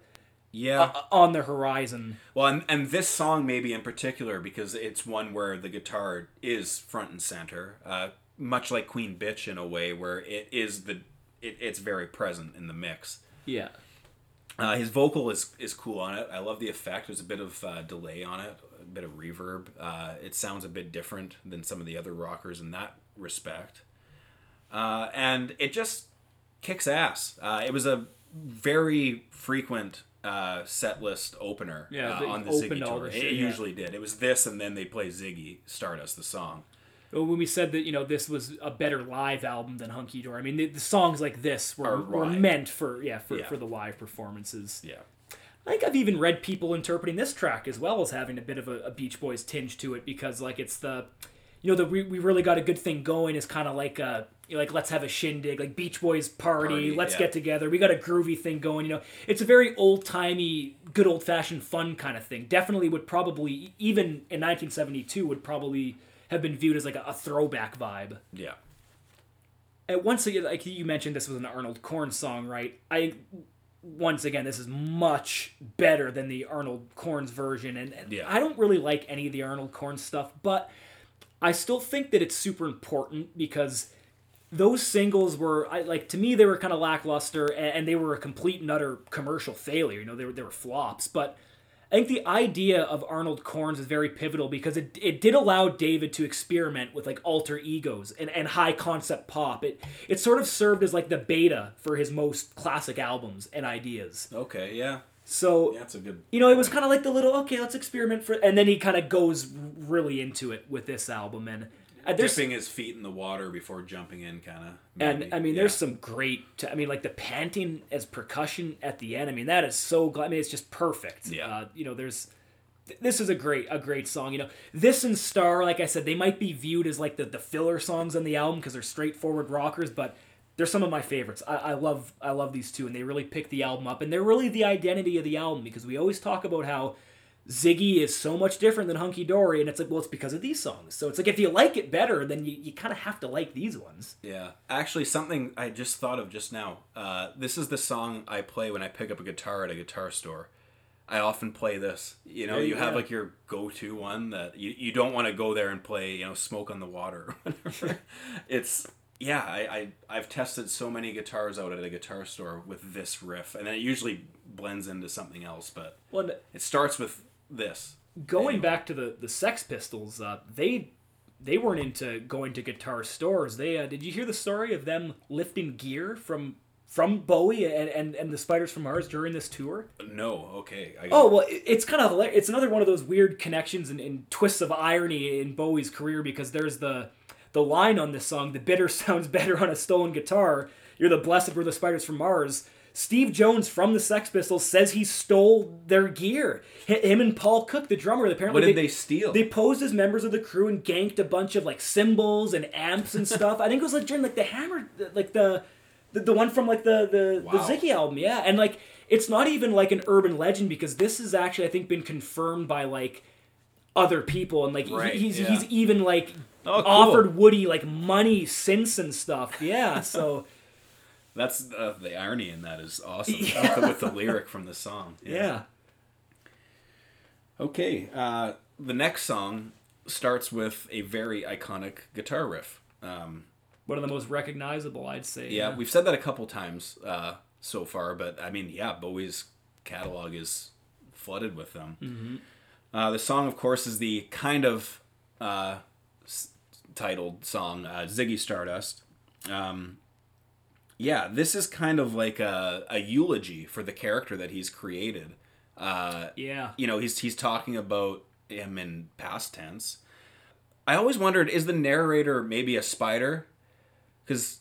Yeah. uh, on the horizon. well, and and this song maybe in particular because it's one where the guitar is front and center, uh, much like Queen Bitch in a way where it is the it, it's very present in the mix. Yeah. Uh, his vocal is is cool on it. I love the effect. There's a bit of uh, delay on it, a bit of reverb. Uh, it sounds a bit different than some of the other rockers in that respect. Uh, and it just kicks ass. Uh, it was a very frequent uh, set list opener Yeah, uh, on the Ziggy tour. shit, it yeah. usually did. It was this, and then they play Ziggy Stardust, the song. Well, When we said that, you know, this was a better live album than Hunky Dory, I mean, the, the songs like this were, were meant for, yeah, for, Yeah. for the live performances. Yeah. I think I've even read people interpreting this track as well as having a bit of a, a Beach Boys tinge to it because, like, it's the, you know, the we, we really got a good thing going is kind of like a, you know, like let's have a shindig, like Beach Boys party, Party, let's yeah. get together. We got a groovy thing going. You know, it's a very old timey, good old fashioned fun kind of thing. Definitely would probably even in 1972 would probably have been viewed as like a, a throwback vibe. Yeah. And once again, like you mentioned, this was an Arnold Corns song, right? I once again, this is much better than the Arnold Corns version, and, and Yeah. I don't really like any of the Arnold Corns stuff, but I still think that it's super important because those singles were, I like to me, they were kind of lackluster, and, and they were a complete and utter commercial failure. You know, they were they were flops, but. I think the idea of Arnold Corns is very pivotal because it, it did allow David to experiment with like alter egos and, and high concept pop. It it sort of served as like the beta for his most classic albums and ideas. Okay. Yeah. So Yeah, that's a good. you know, it was kind of like the little okay, let's experiment for, and then he kind of goes really into it with this album, and uh, dipping his feet in the water before jumping in, kind of. and I mean, there's some great. T- I mean, like the panting as percussion at the end. I mean, that is so. Gl- I mean, it's just perfect. Yeah. Uh, you know, there's. th- This is a great a great song. You know, this and Star, like I said, they might be viewed as like the, the filler songs on the album because they're straightforward rockers, but they're some of my favorites. I, I love I love these two, and they really pick the album up, and they're really the identity of the album because we always talk about how Ziggy is so much different than Hunky Dory, and it's like, well, it's because of these songs. So it's like if you like it better, then you, you kind of have to like these ones. Yeah, actually, something I just thought of just now. Uh, this is the song I play when I pick up a guitar at a guitar store. I often play this. You know, Yeah, you have yeah. like your go-to one that you, you don't want to go there and play. You know, "Smoke on the Water" or whatever. it's yeah. I, I I've tested so many guitars out at a guitar store with this riff, and then it usually blends into something else. But Well, it starts with this. going Anyway. back to the the Sex Pistols, uh, they they weren't into going to guitar stores. They uh, did you hear the story of them lifting gear from from Bowie and, and, and the Spiders from Mars during this tour? No, okay. I Oh well, it- it's kind of. It's another one of those weird connections and, and twists of irony in Bowie's career because there's the the line on this song: "The bitter sounds better on a stolen guitar." You're the blessed were the spiders from Mars. Steve Jones from the Sex Pistols says he stole their gear. Him and Paul Cook, the drummer, apparently What did they steal? They posed as members of the crew and ganked a bunch of like cymbals and amps and stuff. I think it was like during like the Hammer, like the the, the one from like the the, the Ziggy album, yeah. And like it's not even like an urban legend because this has actually I think been confirmed by like other people and like he- Right, he's yeah. he's even like Oh, cool. offered Woody like money since and stuff. Yeah, so That's uh, the irony in that is awesome Yeah. with the lyric from the song. yeah. Okay, uh, the next song starts with a very iconic guitar riff. Um, One of the most recognizable, I'd say. yeah, we've said that a couple times uh, so far, but I mean, yeah, Bowie's catalog is flooded with them. Uh, the song, of course, is the kind of uh, s- titled song uh, "Ziggy Stardust." Um, yeah, this is kind of like a, a eulogy for the character that he's created. Uh, Yeah. you know, he's he's talking about him in past tense. I always wondered, is the narrator maybe a spider? Because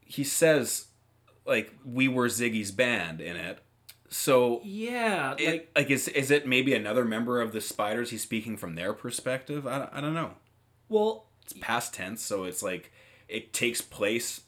he says, like, we were Ziggy's band in it. So, Yeah, it- like like, is is it maybe another member of the spiders? He's speaking from their perspective. I, I don't know. well, It's past tense, so it's like it takes place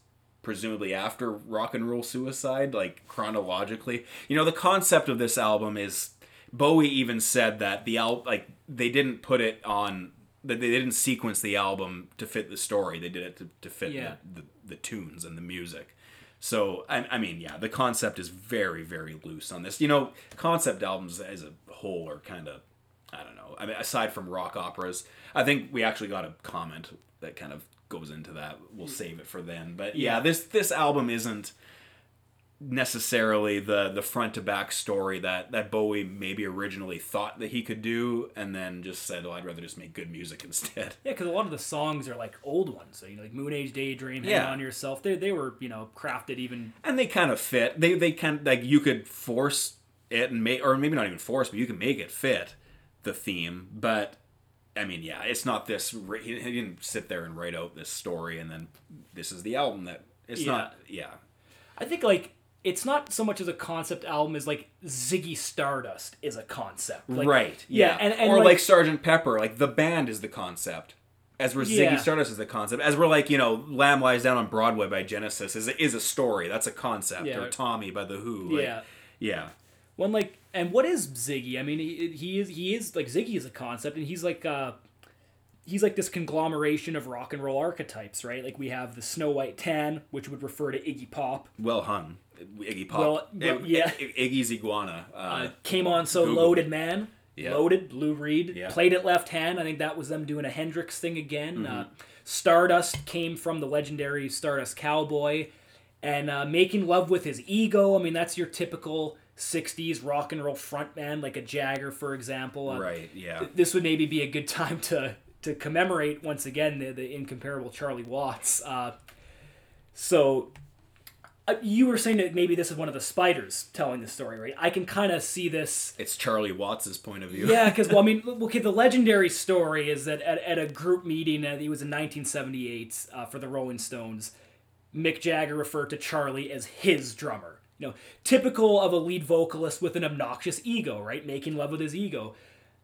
presumably after rock and roll suicide like chronologically you know the concept of this album is bowie even said that the al like they didn't put it on that they didn't sequence the album to fit the story they did it to, to fit Yeah. the, the, the tunes and the music so I, I mean yeah the concept is very very loose on this you know concept albums as a whole are kind of I don't know. I mean, aside from rock operas, I think we actually got a comment that kind of goes into that. We'll mm. save it for then. But yeah, this this album isn't necessarily the the front to back story that that Bowie maybe originally thought that he could do, and then just said, "Oh, I'd rather just make good music instead." yeah, because a lot of the songs are like old ones. So you know, like Moon Age Daydream, Hang Yeah. On Yourself. They they were you know crafted even. and they kind of fit. They they kind like you could force it and make, or maybe not even force, but you can make it fit the theme. But I mean, yeah, it's not this. He didn't sit there and write out this story and then this is the album that. It's Yeah. not. Yeah. I think like it's not so much as a concept album as like Ziggy Stardust is a concept. Like, right. Yeah, Yeah. and, and or like, like, Sergeant Pepper, like the band is the concept. As we're Yeah. Ziggy Stardust is the concept. As we're like, you know, Lamb Lies Down on Broadway by Genesis is a, is a story. That's a concept. Or Tommy by the Who. like- yeah. Yeah. One like, and what is Ziggy? I mean, he, he is he is like Ziggy is a concept, and he's like uh, he's like this conglomeration of rock and roll archetypes, right? Like we have the Snow White Tan, which would refer to Iggy Pop. Well hung. Iggy Pop. Well, well, yeah. Iggy's iguana. Uh, Uh, came on so Google. loaded, man. Yeah. Loaded, Lou Reed. Played it left hand. I think that was them doing a Hendrix thing again. Mm-hmm. Uh, Stardust came from the legendary Stardust Cowboy. And uh, making love with his ego. I mean, that's your typical 60s rock and roll frontman, like a Jagger, for example. Uh, right. Yeah. this would maybe be a good time to to commemorate once again the, the incomparable Charlie Watts. Uh, so uh, you were saying that maybe this is one of the spiders telling the story, right? I can kind of see this. It's Charlie Watts's point of view. Yeah, because well, I mean, okay, the legendary story is that at, at a group meeting, uh, it was in 1978 uh, for the Rolling Stones. Mick Jagger referred to Charlie as his drummer. You know, typical of a lead vocalist with an obnoxious ego, right? Making love with his ego.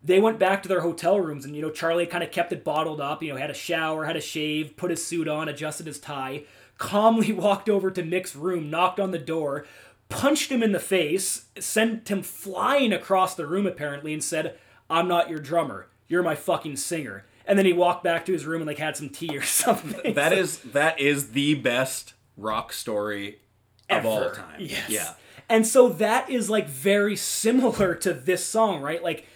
They went back to their hotel rooms, and you know, Charlie kind of kept it bottled up. You know, had a shower, had a shave, put his suit on, adjusted his tie, calmly walked over to Mick's room, knocked on the door, punched him in the face, sent him flying across the room apparently, and said, "I'm not your drummer. You're my fucking singer." And then he walked back to his room and like had some tea or something. That is that is the best rock story of all time. Yes. Yeah. And so that is like very similar to this song, right? Like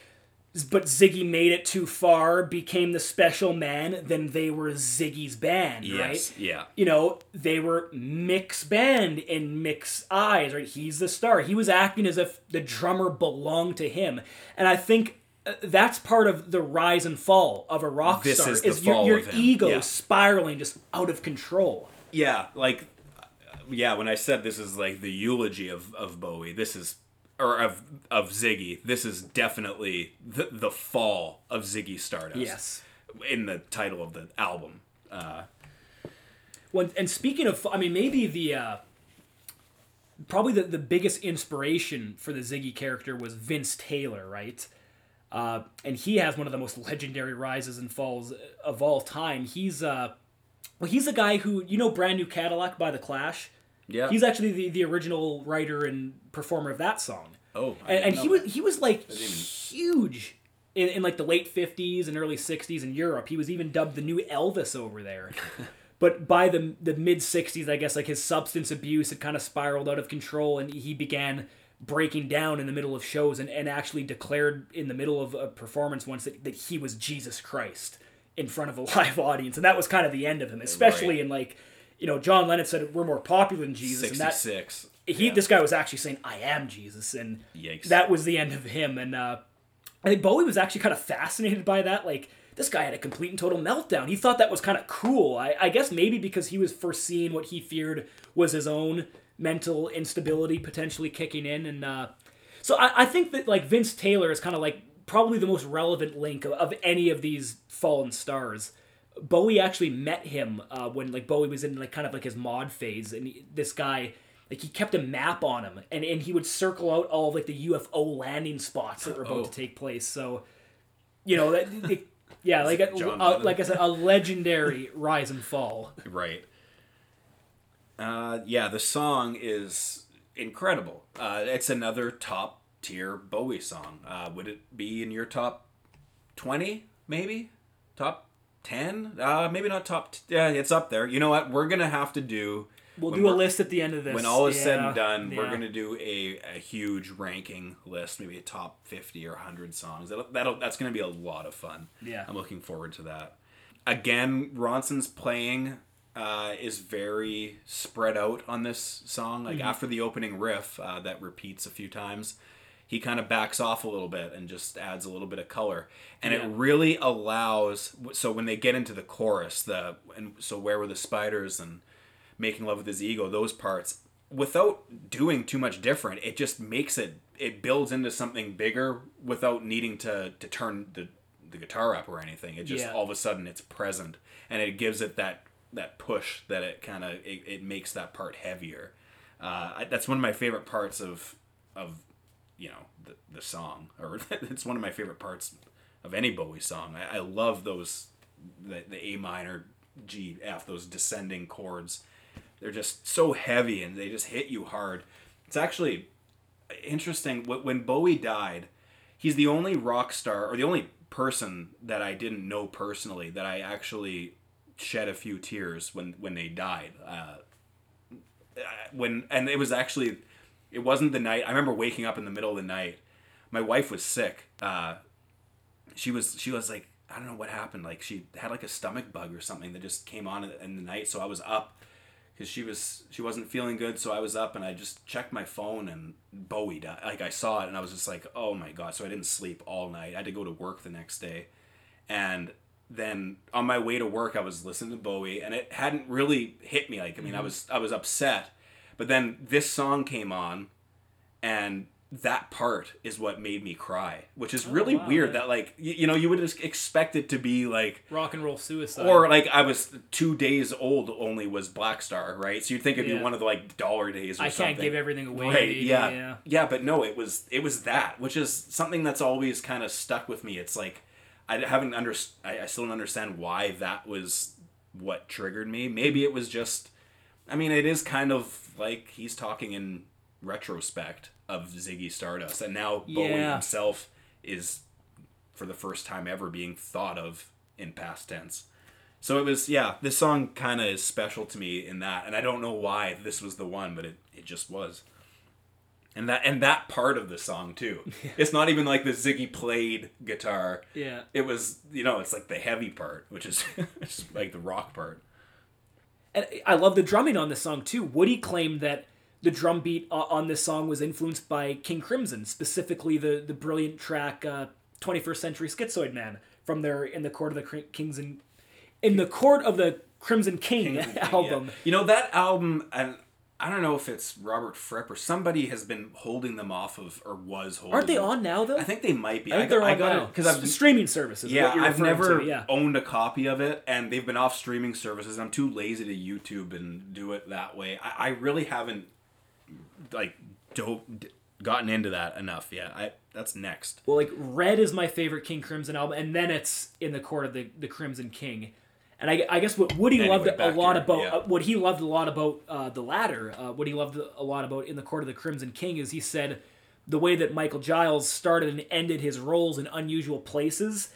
but Ziggy made it too far, became the special man, then they were Ziggy's band, Yes. right? Yeah. You know, they were Mick's band in Mick's eyes, right? He's the star. He was acting as if the drummer belonged to him. And I think uh, that's part of the rise and fall of a rock This star is the your, your ego Yeah. spiraling just out of control. Yeah, like yeah, when I said this is like the eulogy of, of Bowie, this is or of of Ziggy, this is definitely the the fall of Ziggy Stardust. Yes. In the title of the album. Uh When, and speaking of, I mean, maybe the uh, probably the, the biggest inspiration for the Ziggy character was Vince Taylor, right? Uh, and he has one of the most legendary rises and falls of all time. He's uh, well, he's the guy who you know, Brand New Cadillac by the Clash. Yeah. He's actually the, the original writer and performer of that song. oh, I And, and he that. was he was like huge in, in like the late 50s and early 60s in Europe. He was even dubbed the new Elvis over there. but by the the mid 60s, I guess like his substance abuse had kind of spiraled out of control and he began breaking down in the middle of shows and, and actually declared in the middle of a performance once that, that he was Jesus Christ in front of a live audience. And that was kind of the end of him, especially Right. in like, you know, John Lennon said we're more popular than Jesus. And that, 66. he Yeah. this guy was actually saying I am Jesus and Yikes. that was the end of him and uh I think Bowie was actually kind of fascinated by that like this guy had a complete and total meltdown. He thought that was kind of cool. I, I guess maybe because he was foreseeing what he feared was his own mental instability potentially kicking in. And uh, so I, I think that like Vince Taylor is kind of like probably the most relevant link of, of any of these fallen stars. Bowie actually met him uh, when like Bowie was in like kind of like his mod phase, and he, this guy like he kept a map on him, and, and he would circle out all of like the UFO landing spots that were about Oh. to take place. So, you know that. it- yeah, like a, a- like I said, a legendary rise and fall. Right. Uh, yeah, the song is incredible. Uh, it's another top tier Bowie song. Uh, would it be in your top 20, maybe? Top 10? Uh, maybe not top. T- yeah, it's up there. You know what? We're going to have to do. We'll do a list at the end of this. When all is said and done, we're going to do a, a huge ranking list, maybe a top 50 or 100 songs. That'll, that'll, that's going to be a lot of fun. Yeah. I'm looking forward to that. Again, Ronson's playing uh, is very spread out on this song. Like Mm-hmm. after the opening riff uh, that repeats a few times, he kind of backs off a little bit and just adds a little bit of color. And Yeah. it really allows. So when they get into the chorus, the and so where were the spiders and making love with his ego, those parts, without doing too much different, it just makes it it builds into something bigger without needing to to turn the the guitar up or anything. It just Yeah. all of a sudden it's present and it gives it that that push that it kind of it, it makes that part heavier. Uh, I, that's one of my favorite parts of of you know the, the song or it's one of my favorite parts of any Bowie song. I, I love those the, the A minor G F those descending chords. They're just so heavy and they just hit you hard. It's actually interesting wh- when Bowie died. He's the only rock star or the only person that I didn't know personally that I actually shed a few tears when when they died. Uh, when and it was actually it wasn't the night. I remember waking up in the middle of the night. My wife was sick. Uh, she was she was like I don't know what happened. Like she had like a stomach bug or something that just came on in- the night. So I was up because she was she wasn't feeling good. So I was up and I just checked my phone and Bowie died. Like I saw it and I was just like, oh my god. So I didn't sleep all night. I had to go to work the next day, and then on my way to work I was listening to Bowie and it hadn't really hit me. Like I mean I was I was upset, but then this song came on, and that part is what made me cry, which is oh, really wow, weird. That like you, you know you would just expect it to be like rock and roll suicide. or like I was two days old only was Black Star, right? So you'd think it'd Yeah. be one of the like dollar days or something. I something. can't give everything away. Right, yeah. yeah. yeah, but no, it was it was that, which is something that's always kind of stuck with me. It's like I haven't under I, I still don't understand why that was what triggered me. Maybe it was just, I mean, it is kind of like he's talking in retrospect of Ziggy Stardust, and now Bowie himself is for the first time ever being thought of in past tense. So it was, yeah, this song kind of is special to me in that, and I don't know why this was the one, but it, it just was. And that and that part of the song too. It's not even like the Ziggy played guitar. Yeah. It was, you know, it's like the heavy part, which is like the rock part. And I love the drumming on this song too. Woody claimed that the drum beat o- on this song was influenced by King Crimson, specifically the the brilliant track uh, "21st Century Schizoid Man" from their "In the Court of the Kings and in the Court of the Crimson King, album." Yeah. You know that album, and I don't know if it's Robert Fripp or somebody has been holding them off of, or was holding. Aren't they them. on now though? I think they might be. I think they're I on got now because I've streaming services. Yeah, I've never To, yeah. owned a copy of it, and they've been off streaming services. I'm too lazy to YouTube and do it that way. I, I really haven't like dope gotten into that enough yet. I that's next. Well, like Red is my favorite King Crimson album, and then it's in the Court of the, the Crimson King. And I, I guess what Woody Anyway, loved a lot here, about yeah. uh, what he loved a lot about uh, the latter, uh, what he loved a lot about in the Court of the Crimson King is he said the way that Michael Giles started and ended his rolls in unusual places,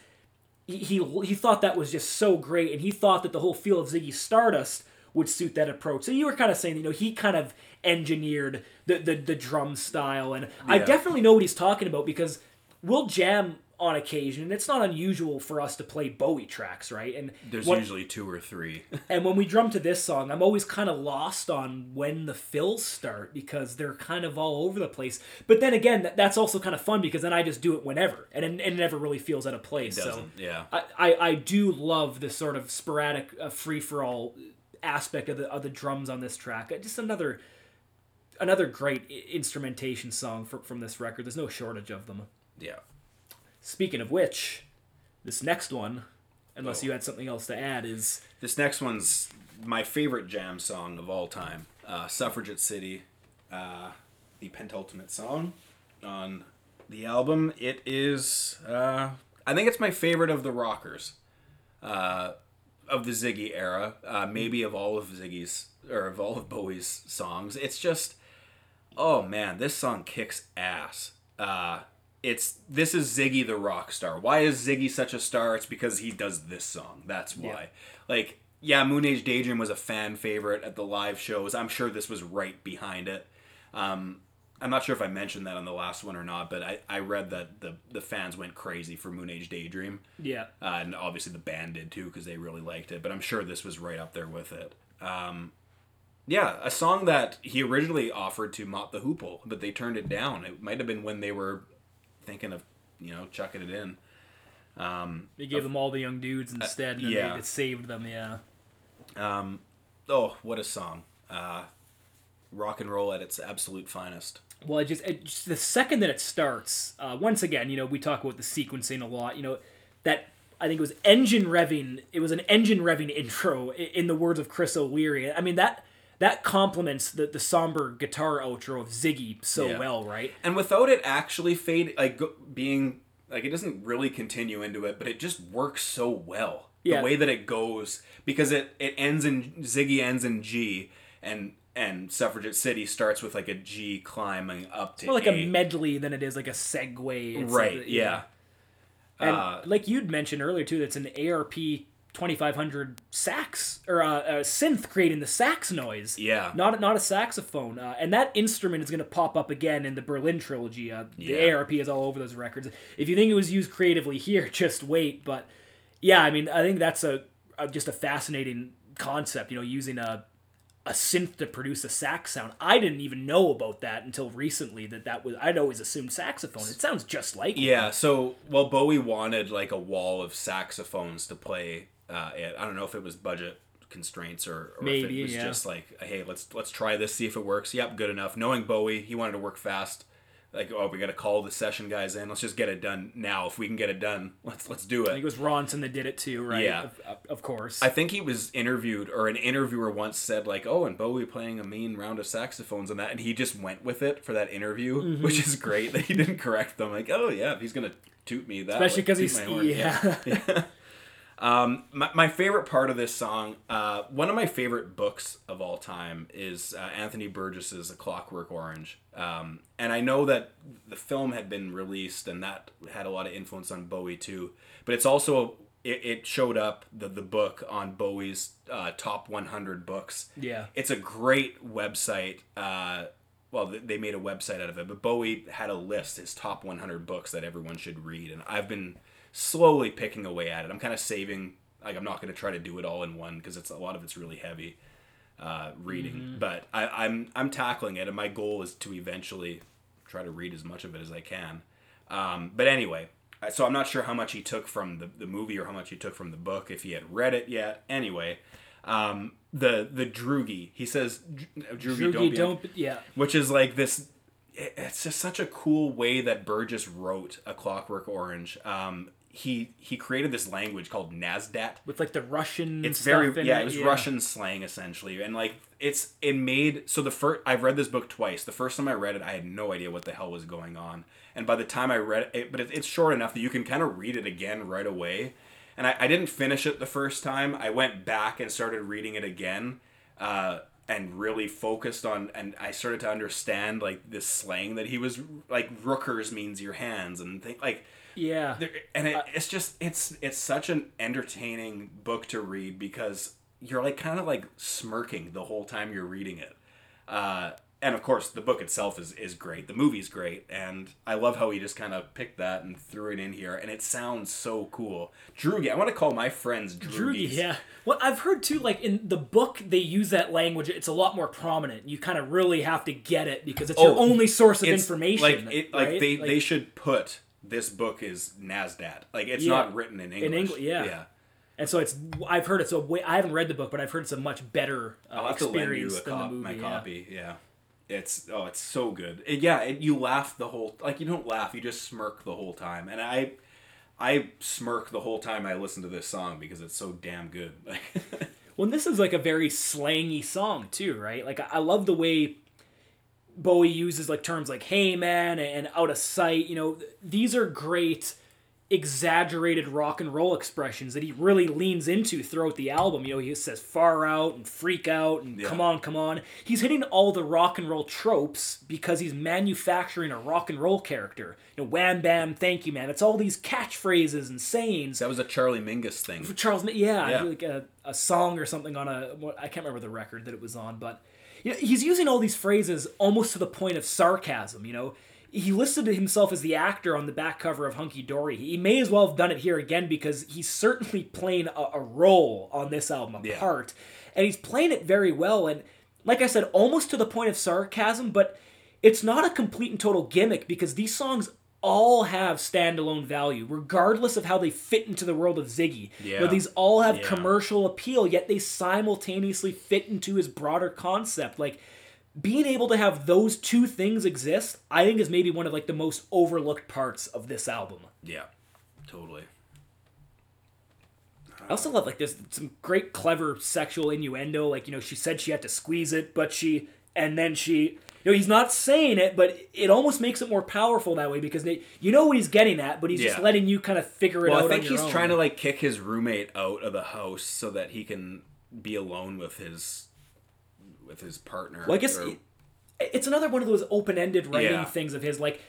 he he, he thought that was just so great, and he thought that the whole feel of Ziggy Stardust would suit that approach. So you were kind of saying, you know, he kind of engineered the the, the drum style, and I definitely know what he's talking about because we'll jam on occasion. It's not unusual for us to play Bowie tracks, right? And There's what- usually two or three. and when we drum to this song, I'm always kind of lost on when the fills start because they're kind of all over the place. But then again, that, that's also kind of fun because then I just do it whenever, and it, it never really feels out of place. so Doesn't yeah. I, I, I do love this sort of sporadic uh, free for all aspect of the of the drums on this track. Uh, Just another another great instrumentation song from this record. There's no shortage of them. Yeah. Speaking of which, this next one, unless Oh. you had something else to add, is This next one's my favorite jam song of all time. Uh, Suffragette City, uh, the penultimate song on the album. It is, uh, I think it's my favorite of the rockers, uh, of the Ziggy era. Uh, maybe of all of Ziggy's or of all of Bowie's songs. It's just, oh man, this song kicks ass. Uh, it's this is Ziggy the rock star. Why is Ziggy such a star? It's because he does this song. That's why. Like, yeah, Moon Age Daydream was a fan favorite at the live shows. I'm sure this was right behind it. Um, I'm not sure if I mentioned that on the last one or not, but I, I read that the, the fans went crazy for Moon Age Daydream. yeah. Uh, and obviously the band did too because they really liked it. But I'm sure this was right up there with it. Um, yeah, a song that he originally offered to Mott the Hoople, but they turned it down. It might have been when they were thinking of you know chucking it in. Um, They gave them all the young dudes instead, and yeah. it saved them. Yeah. Um, Oh, what a song! Uh, rock and roll at its absolute finest. Well, it just, it just the second that it starts, uh, once again, you know, we talk about the sequencing a lot. You know, that I think it was engine revving. It was an engine revving intro, in the words of Chris O'Leary. I mean that that complements the the somber guitar outro of Ziggy so Yeah. well, right? and without it actually fade like being like it doesn't really continue into it but it just works so well Yeah. the way that it goes because it it ends in ziggy ends in g and and suffragette city starts with like a g climbing up to More like a, a medley than it is like a segue. It's right like- yeah And Uh, like you'd mentioned earlier too, that's an ARP 2500 sax or uh, a synth creating the sax noise. Yeah. Not not a saxophone. Uh, and that instrument is going to pop up again in the Berlin trilogy. Uh, the Yeah. ARP is all over those records. If you think it was used creatively here, just wait. But yeah, I mean, I think that's a, a just a fascinating concept. You know, using a a synth to produce a sax sound. I didn't even know about that until recently. That that was I'd always assumed saxophone. It sounds just like it. Yeah, so well, Bowie wanted like a wall of saxophones to play. Uh, it. I don't know if it was budget constraints or, or if Maybe, it was yeah. just like, hey, let's let's try this, see if it works. Yep, good enough. Knowing Bowie, he wanted to work fast. Like, oh, we got to call the session guys in. Let's just get it done now. If we can get it done, let's let's do it. I think it. was Ronson that did it too, right? Yeah. Of, of- course. I think he was interviewed, or an interviewer once said, like, "Oh, and Bowie playing a mean round of saxophones and that," and he just went with it for that interview, Mm-hmm. which is great that he didn't correct them. Like, "Oh yeah, if he's gonna toot me that," Especially because toot he's horn." yeah. Um, my, my favorite part of this song, uh, one of my favorite books of all time is uh, Anthony Burgess's A Clockwork Orange. Um, and I know that the film had been released and that had a lot of influence on Bowie too. But it's also, it, it showed up, the, the book, on Bowie's uh, top 100 books. Yeah. It's a great website. Uh, well, they made a website out of it, but Bowie had a list, his top 100 books that everyone should read. And I've been slowly picking away at it. I'm kind of saving, like, I'm not going to try to do it all in one because it's a lot of it's really heavy uh, reading. But I, I'm I'm tackling it, and my goal is to eventually try to read as much of it as I can. Um, but anyway, so I'm not sure how much he took from the, the movie or how much he took from the book, if he had read it yet. Anyway, um, the the Droogie, he says, "Droogie, Droogie don't, be don't, yeah. which is like this it's just such a cool way that burgess wrote a clockwork orange um, he he created this language called Nadsat. With like the Russian it's very yeah it, it was russian slang essentially. And like it's it made so the first i've read this book twice. The first time i read it i had no idea what the hell was going on. And by the time i read it but it, it's short enough that you can kind of read it again right away. And I, I didn't finish it the first time. I went back and started reading it again uh, and really focused on and I started to understand like this slang that he was like rookers means your hands and think like Yeah. and it, it's just it's it's such an entertaining book to read because you're like kind of like smirking the whole time you're reading it uh, and of course the book itself is is great the movie's great and i love how he just kind of picked that and threw it in here and it sounds so cool droogie i want to call my friends Droogie, yeah. Well, I've heard too, like in the book, they use that language. It's a lot more prominent. You kind of really have to get it because it's your Oh, only source of information. like it, like right? they they should put this book is Nadsat like it's Yeah. not written in english Engli- yeah. yeah and so it's. I've heard it's a way. I haven't read the book, but I've heard it's a much better uh, I'll have to lend experience you a than cop- the movie. my yeah. copy. Yeah. It's oh, it's so good. It- yeah, it, you laugh the whole like you don't laugh, you just smirk the whole time. And I I smirk the whole time I listen to this song because it's so damn good. Well, and this is like a very slangy song too, right? Like I I love the way Bowie uses like terms like "hey man" and "out of sight." You know, these are great exaggerated rock and roll expressions that he really leans into throughout the album. You know, he says "far out" and "freak out" and Yeah. "come on, come on." He's hitting all the rock and roll tropes because he's manufacturing a rock and roll character. You know, "wham bam, thank you, man." It's all these catchphrases and sayings. that was a Charlie Mingus thing. Charles, yeah, Yeah. like a, a song or something on a I can't remember the record that it was on, but you know, he's using all these phrases almost to the point of sarcasm. You know, he listed himself as the actor on the back cover of Hunky Dory. He may as well have done it here again because he's certainly playing a, a role on this album, a Yeah. part, and he's playing it very well. And like I said, almost to the point of sarcasm, but it's not a complete and total gimmick because these songs all have standalone value, regardless of how they fit into the world of Ziggy. Yeah. these all have Yeah. commercial appeal, yet they simultaneously fit into his broader concept. Like being able to have those two things exist, I think is maybe one of like the most overlooked parts of this album. Yeah. Totally. I also love like there's some great clever sexual innuendo. Like you know, she said she had to squeeze it, but she and then she. You know, he's not saying it, but it almost makes it more powerful that way because they, you know what he's getting at, but he's just letting you kind of figure it Well, out. I think on your he's own. trying to like kick his roommate out of the house so that he can be alone with his with his partner. Well, I guess or it- it's another one of those open-ended writing Yeah. things of his. Like,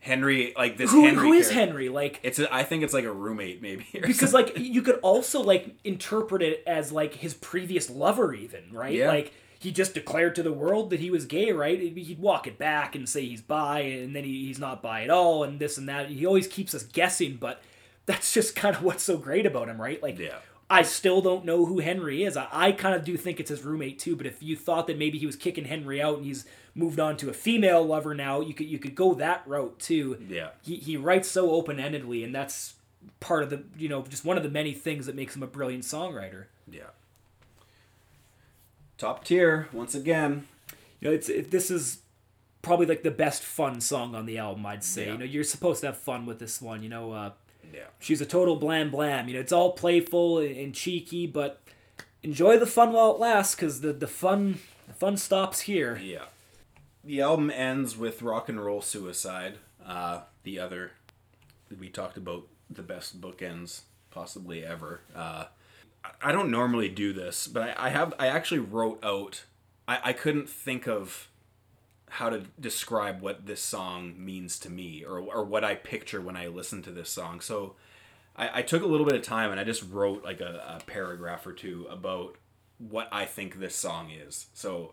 Henry, like this. who, Henry who is character. Henry? Like, It's a, I think it's like a roommate maybe. or because like you could also like interpret it as like his previous lover, even right? Yeah. Like he just declared to the world that he was gay, right? He'd walk it back and say he's bi, and then he, he's not bi at all, and this and that. He always keeps us guessing, but that's just kind of what's so great about him, right? Like, Yeah. I still don't know who Henry is. I, I kind of do think it's his roommate too. But if you thought that maybe he was kicking Henry out and he's moved on to a female lover now, you could you could go that route too. Yeah. He he writes so open endedly, and that's part of the you know just one of the many things that makes him a brilliant songwriter. Yeah. Top tier once again. You know, it's it, this is probably like the best fun song on the album. I'd say. Yeah. You know, you're supposed to have fun with this one. You know, uh, Yeah. she's a total blam blam. You know, it's all playful and, and cheeky, but enjoy the fun while it lasts, because the the fun the fun stops here. Yeah. The album ends with rock and roll suicide. Uh, the other we talked about the best bookends possibly ever. Uh, I- I don't normally do this, but I, I have I actually wrote out. I, I couldn't think of how to describe what this song means to me or, or what I picture when I listen to this song. So I, I took a little bit of time and I just wrote like a, a paragraph or two about what I think this song is. So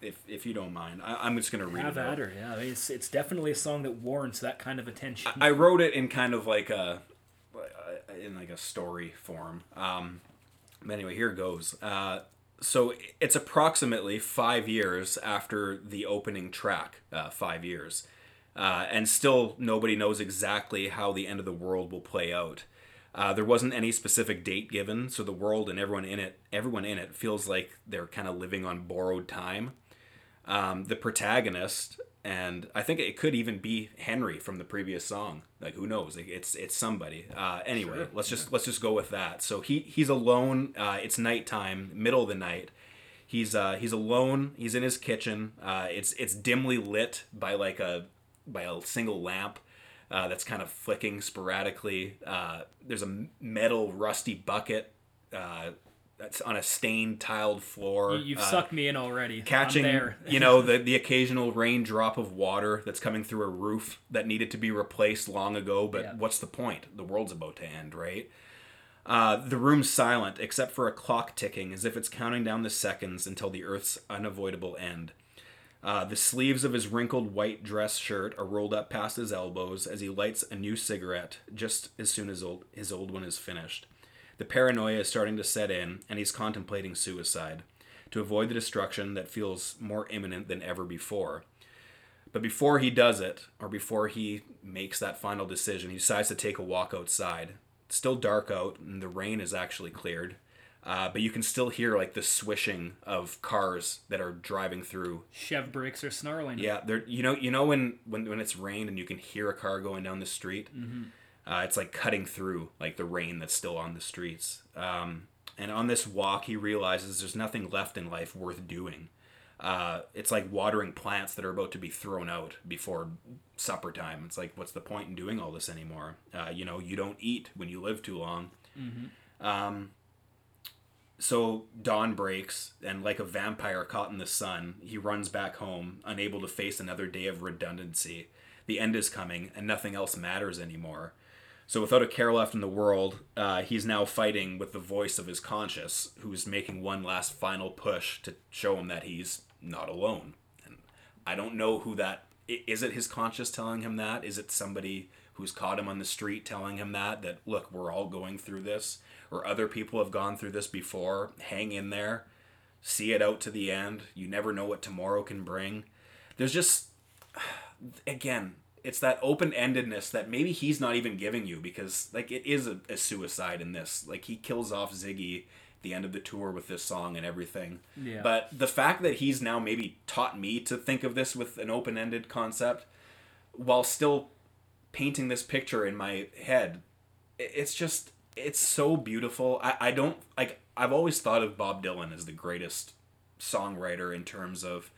if if you don't mind, I, I'm just gonna read Have it. out. at her, yeah. It's it's definitely a song that warrants that kind of attention. I wrote it in kind of like a in like a story form. Um, anyway, here goes. Uh, so it's approximately five years after the opening track. Uh, five years, uh, and still nobody knows exactly how the end of the world will play out. Uh, there wasn't any specific date given, so the world and everyone in it, everyone in it, feels like they're kind of living on borrowed time um, the protagonist, and I think it could even be Henry from the previous song. Like who knows? Like, It's it's somebody. Uh, anyway, let's just let's just go with that. So he he's alone. Uh, it's nighttime, middle of the night. He's uh, he's alone. He's in his kitchen. Uh, it's it's dimly lit by like a by a single lamp. Uh, that's kind of flicking sporadically. Uh, there's a metal rusty bucket uh, that's on a stained tiled floor. You- You've uh, sucked me in already. catching you know the the occasional raindrop of water that's coming through a roof that needed to be replaced long ago but Yeah. what's the point the world's about to end right uh, the room's silent except for a clock ticking as if it's counting down the seconds until the earth's unavoidable end uh, the sleeves of his wrinkled white dress shirt are rolled up past his elbows as he lights a new cigarette just as soon as old, his old one is finished. The paranoia is starting to set in, and he's contemplating suicide to avoid the destruction that feels more imminent than ever before. But before he does it, or before he makes that final decision, he decides to take a walk outside. It's still dark out, and the rain is actually cleared. Uh, but you can still hear like the swishing of cars that are driving through Chev brakes are snarling. yeah, there. You know, you know when when when it's rained and you can hear a car going down the street. Uh, it's like cutting through like the rain that's still on the streets. Um, and on this walk, he realizes there's nothing left in life worth doing. Uh, it's like watering plants that are about to be thrown out before supper time. It's like, what's the point in doing all this anymore? Uh, you know, you don't eat when you live too long. Um, so dawn breaks, and like a vampire caught in the sun, he runs back home, unable to face another day of redundancy. The end is coming, and nothing else matters anymore. So, without a care left in the world, uh, he's now fighting with the voice of his conscience, who's making one last final push to show him that he's not alone. And I don't know who that is. It his conscience telling him that? Is it somebody who's caught him on the street telling him that? That look, we're all going through this, or other people have gone through this before. Hang in there, see it out to the end. You never know what tomorrow can bring. There's just again, it's that open endedness that maybe he's not even giving you because like it is a, a suicide in this. Like he kills off Ziggy at the end of the tour with this song and everything. Yeah. But the fact that he's now maybe taught me to think of this with an open ended concept while still painting this picture in my head, it's just it's so beautiful. I, I don't like I've always thought of Bob Dylan as the greatest songwriter in terms of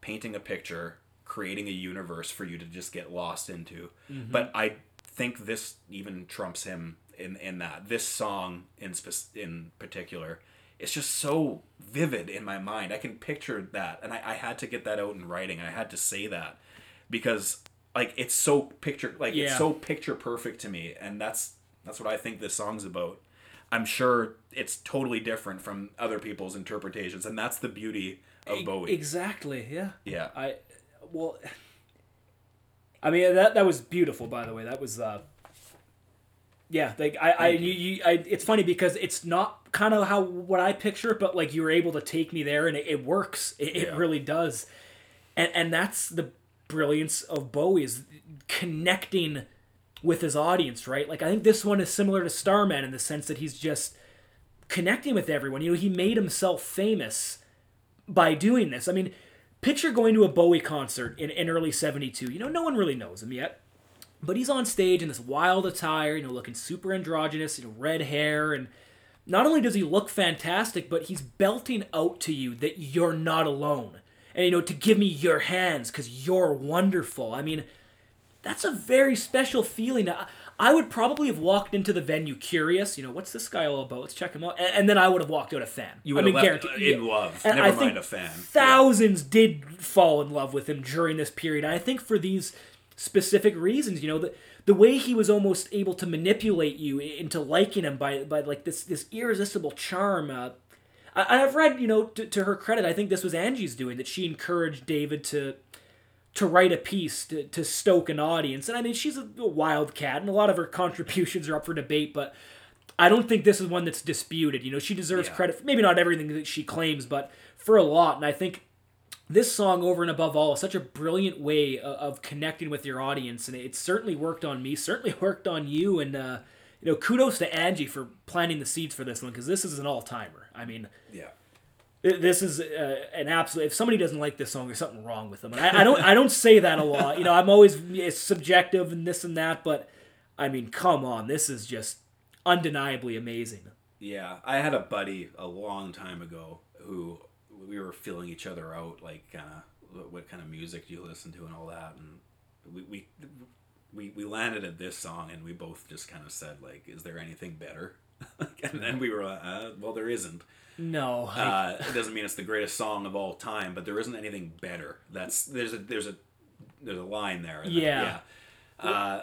painting a picture, creating a universe for you to just get lost into. Mm-hmm. But I think this even trumps him in in that. This song in spec- in particular, it's just so vivid in my mind. I can picture that, and I, I had to get that out in writing. I had to say that because like it's so picture like it's so picture perfect to me, and that's that's what I think this song's about. I'm sure it's totally different from other people's interpretations, and that's the beauty of Bowie. Exactly. Yeah. Yeah. I well I mean that that was beautiful by the way. That was uh yeah, like I, I, you, you, I, it's funny because it's not kind of how what I picture, but like you were able to take me there, and it, it works. It, it really does, and and that's the brilliance of Bowie is connecting with his audience, right? Like I think this one is similar to Starman in the sense that he's just connecting with everyone. You know, he made himself famous by doing this. I mean, picture going to a Bowie concert in, in early 72. You know, no one really knows him yet. But he's on stage in this wild attire, you know, looking super androgynous, you know, red hair. And not only does he look fantastic, but he's belting out to you that you're not alone. And, you know, to give me your hands because you're wonderful. I mean, that's a very special feeling. I, I would probably have walked into the venue curious, you know, what's this guy all about? Let's check him out. And, and then I would have walked out a fan. You I would mean, have left guaranteed- in yeah. love. And Never I mind a fan. Thousands did fall in love with him during this period. And I think for these specific reasons, you know, the the way he was almost able to manipulate you into liking him by by like this this irresistible charm. Uh, I, I've read, you know, to, to her credit, I think this was Angie's doing that she encouraged David to to write a piece to, to stoke an audience. And I mean, she's a wild cat, and a lot of her contributions are up for debate, but I don't think this is one that's disputed. You know, she deserves Yeah. credit for maybe not everything that she claims, but for a lot. And I think this song, over and above all, is such a brilliant way of, of connecting with your audience, and it certainly worked on me, certainly worked on you, and uh, you know, kudos to Angie for planting the seeds for this one because this is an all timer. I mean, Yeah. Th- This is uh, an absolute. If somebody doesn't like this song, there's something wrong with them. And I, I don't. I don't say that a lot. You know, I'm always it's subjective and this and that. But I mean, come on, this is just undeniably amazing. Yeah, I had a buddy a long time ago who we were feeling each other out, like kind of what kind of music do you listen to and all that, and we we we, we landed at this song, and we both just kind of said like, "Is there anything better?" and then we were like, uh, well, there isn't. No. Uh, it doesn't mean it's the greatest song of all time, but there isn't anything better. That's there's a there's a there's a line there. Yeah. yeah. Uh,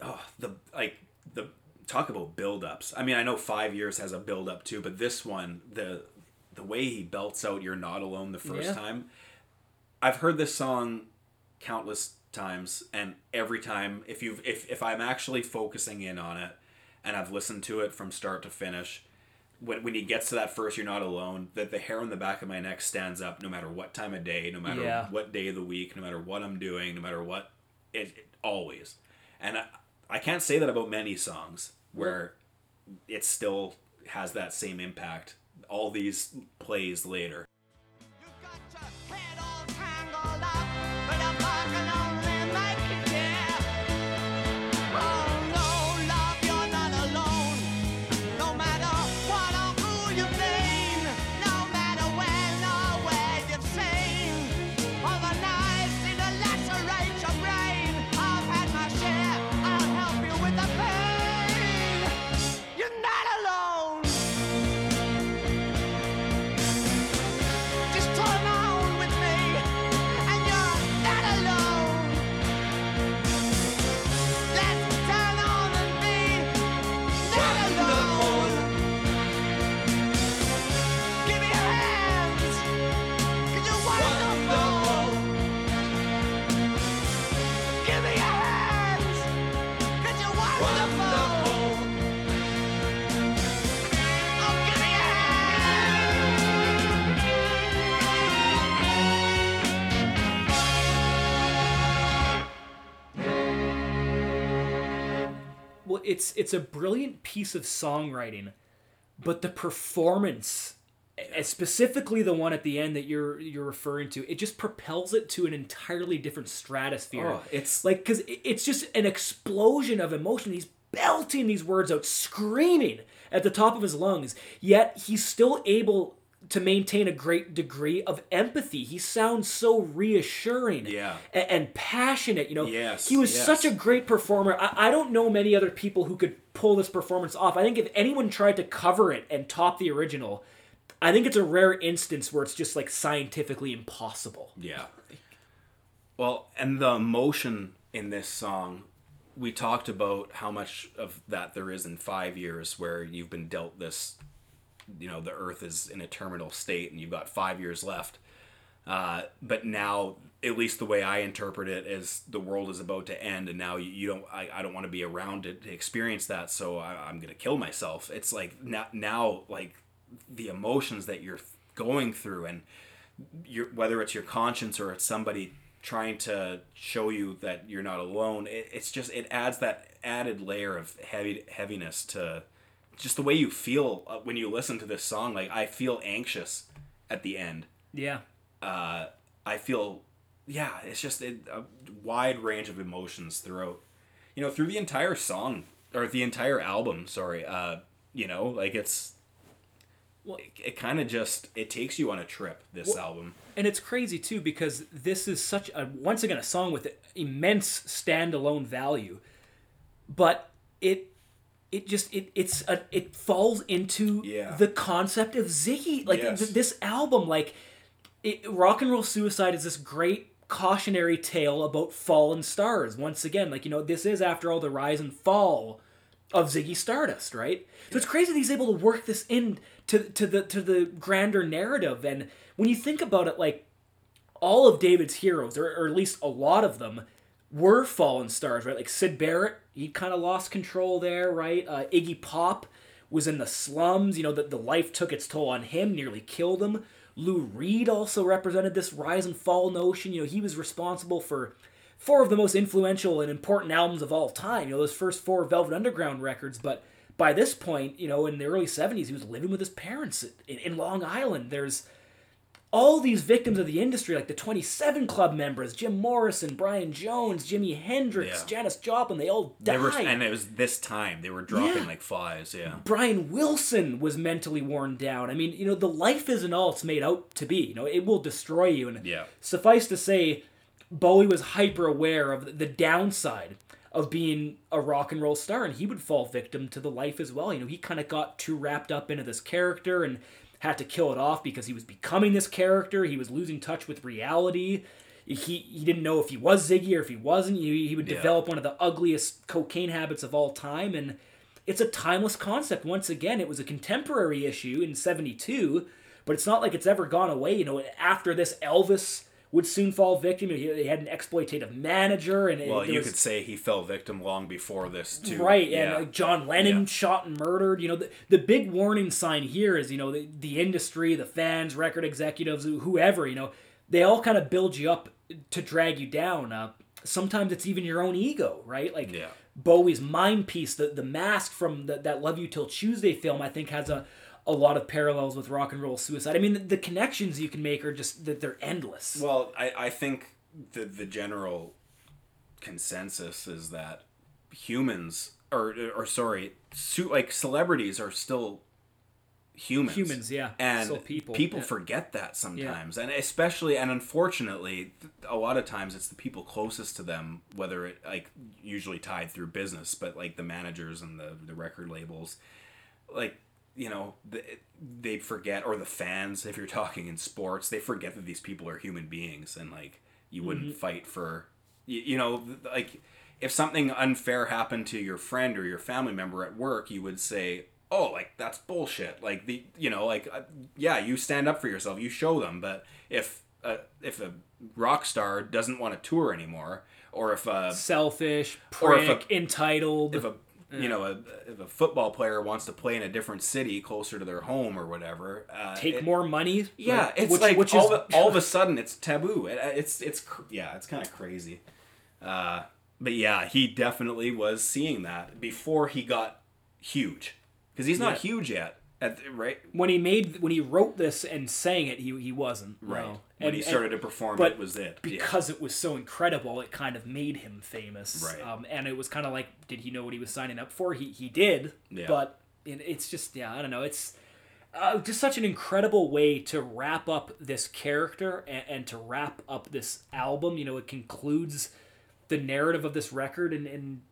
oh, the like the talk about build-ups. I mean, I know five years has a build-up too, but this one, the the way he belts out "You're Not Alone" the first Yeah. time. I've heard this song countless times, and every time, if you've if if I'm actually focusing in on it, and I've listened to it from start to finish, when when he gets to that first, "You're Not Alone," that the hair on the back of my neck stands up, no matter what time of day, no matter Yeah. what day of the week, no matter what I'm doing, no matter what, it, it always, and I, I can't say that about many songs where it still has that same impact. All these plays later. It's it's a brilliant piece of songwriting, but the performance, eh, specifically the one at the end that you're you're referring to, it just propels it to an entirely different stratosphere. Oh, it's- like because it's just an explosion of emotion. He's belting these words out, screaming at the top of his lungs. Yet he's still able to maintain a great degree of empathy. He sounds so reassuring Yeah. a- and, passionate. You know, Yes, he was yes. such a great performer. I, I don't know many other people who could pull this performance off. I think if anyone tried to cover it and top the original, I think it's a rare instance where it's just like scientifically impossible. Yeah. Well, and the emotion in this song, we talked about how much of that there is in five years where you've been dealt this, you know, the earth is in a terminal state and you've got five years left. Uh, but now, at least the way I interpret it, is the world is about to end, and now you, you don't. I, I don't want to be around to, to experience that, so I, I'm gonna kill myself. It's like now, now, like the emotions that you're going through, and your whether it's your conscience or it's somebody trying to show you that you're not alone. It, it's just it adds that added layer of heavy heaviness to just the way you feel uh, when you listen to this song. Like I feel anxious at the end Yeah. uh, I feel, yeah, it's just a, a wide range of emotions throughout, you know, through the entire song or the entire album. Sorry, uh, you know, like it's, it, it kind of just it takes you on a trip. This album, And it's crazy too because this is such a once again a song with immense standalone value, but it it just it it's a, it falls into Yeah. the concept of Ziggy like Yes. th- this album like it, rock and roll suicide is this great cautionary tale about fallen stars once again like you know this is after all the rise and fall of Ziggy Stardust, right? So it's crazy that he's able to work this in to to the to the grander narrative. And when you think about it, like all of David's heroes, or, or at least a lot of them, were fallen stars, right? Like Syd Barrett, he kind of lost control there, right? Uh, Iggy Pop was in the slums. You know, that the life took its toll on him, nearly killed him. Lou Reed also represented this rise and fall notion. You know, he was responsible for four of the most influential and important albums of all time. You know, those first four Velvet Underground records, but by this point, you know, in the early 70s, he was living with his parents in, in Long Island. There's all these victims of the industry, like the 27 Club members, Jim Morrison, Brian Jones, Jimi Hendrix, Yeah. Janis Joplin, they all they died. were, and it was this time they were dropping Yeah. like flies. Yeah, Brian Wilson was mentally worn down. I mean, you know, the life isn't all it's made out to be. You know, it will destroy you. And Yeah. suffice to say, Bowie was hyper aware of the downside of being a rock and roll star and he would fall victim to the life as well. You know, he kind of got too wrapped up into this character and had to kill it off because he was becoming this character. He was losing touch with reality. He, he didn't know if he was Ziggy or if he wasn't. He, he would Yeah. develop one of the ugliest cocaine habits of all time and it's a timeless concept. Once again, it was a contemporary issue in 72, but it's not like it's ever gone away. You know, after this, Elvis would soon fall victim. He, he had an exploitative manager, and Well, there you was- could say he fell victim long before this too. Right, Yeah. and uh, John Lennon Yeah. shot and murdered. You know, the, the big warning sign here is, you know, the, the industry, the fans, record executives, whoever, you know, they all kind of build you up to drag you down. Uh, sometimes it's even your own ego, right? Like Yeah. Bowie's Mime Piece, the, the mask from the, that Love You Till Tuesday film, I think has a, a lot of parallels with rock and roll suicide. I mean, the, the connections you can make are just, that they're endless. Well, I, I think the the general consensus is that humans or or sorry, su- like celebrities are still humans. Humans, yeah. And people, people yeah. forget that sometimes. And especially and unfortunately, a lot of times it's the people closest to them, whether it like usually tied through business, but like the managers and the the record labels like you know they forget or the fans if you're talking in sports they forget that these people are human beings and like you wouldn't fight for you, know like if something unfair happened to your friend or your family member at work you would say oh like that's bullshit like the you know like uh, yeah you stand up for yourself you show them but if uh, if a rock star doesn't want to tour anymore or if a Selfish, Or if prick, a- entitled. if a you know a, if a football player wants to play in a different city closer to their home or whatever uh, take it- more money. yeah like, it's which- like which all, is- of, all of a sudden it's taboo it, it's it's cr- yeah it's kind of crazy uh, but yeah he definitely was seeing that before he got huge because he's not Yeah. huge yet the, right when he made when he wrote this and sang it, he he wasn't right no. when And- he and started to perform but it was it Yeah. because it was so incredible, it kind of made him famous. Right. Um, and it was kind of like, did he know what he was signing up for? He he did. Yeah. But it, it's just yeah, I don't know. It's uh, just such an incredible way to wrap up this character and, and to wrap up this album. You know, it concludes the narrative of this record, and, and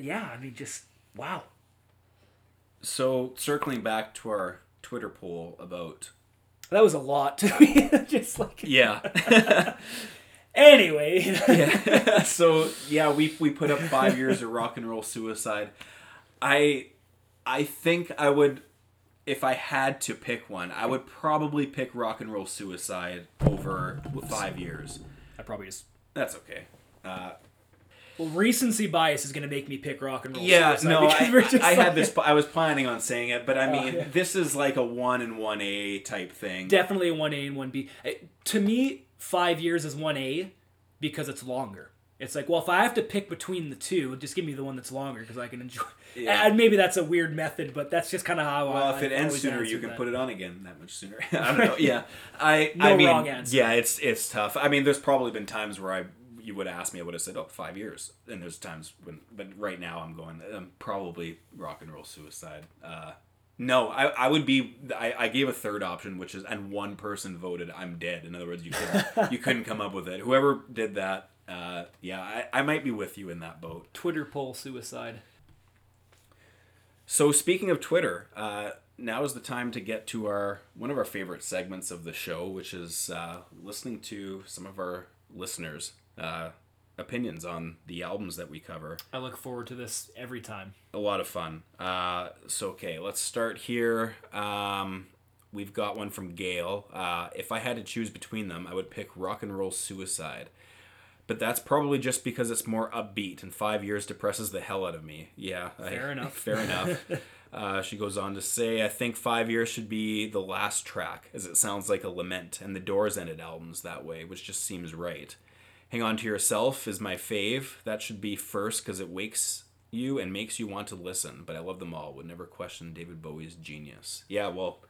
yeah, I mean, just wow. So circling back to our twitter poll about That was a lot to me. just like yeah anyway. yeah. so yeah, we we put up five years of rock and roll suicide. I I think I would if I had to pick one, I would probably pick rock and roll suicide over five years. I probably just That's okay. Uh, well recency bias is gonna make me pick rock and roll. yeah, no, I, just I had this. I was planning on saying it, but I oh, mean, yeah. this is like a one and one A type thing. definitely a one A and one B. To me, five years is one A because it's longer. It's like, well, if I have to pick between the two, just give me the one that's longer because I can enjoy. Yeah. And maybe that's a weird method, but that's just kind of how. I. Well, I, if it I've ends sooner, you can that. put it on again that much sooner. I don't know. Yeah, I. No I mean, wrong answer. yeah, it's it's tough. I mean, there's probably been times where I you would have asked me, I would have said, oh, five years. And there's times when, but right now I'm going, I'm probably rock and roll suicide. Uh, no, I, I would be. I, I gave a third option, which is, and one person voted, I'm dead. In other words, you couldn't, you couldn't come up with it. Whoever did that, uh, yeah, I, I might be with you in that boat. Twitter poll suicide. So speaking of Twitter, uh, now is the time to get to our one of our favorite segments of the show, which is uh, listening to some of our listeners' uh, opinions on the albums that we cover. I look forward to this every time. A lot of fun. Uh, so okay, let's start here. Um, we've got one from Gail. Uh, if I had to choose between them, I would pick Rock and Roll Suicide. But that's probably just because it's more upbeat, and five years depresses the hell out of me. Yeah, I- Fair enough. fair enough. Uh, she goes on to say, I think five years should be the last track, as it sounds like a lament, and the Doors ended albums that way, which just seems right. Hang On to Yourself is my fave. That should be first because it wakes you and makes you want to listen, but I love them all. Would never question David Bowie's genius. Yeah, well,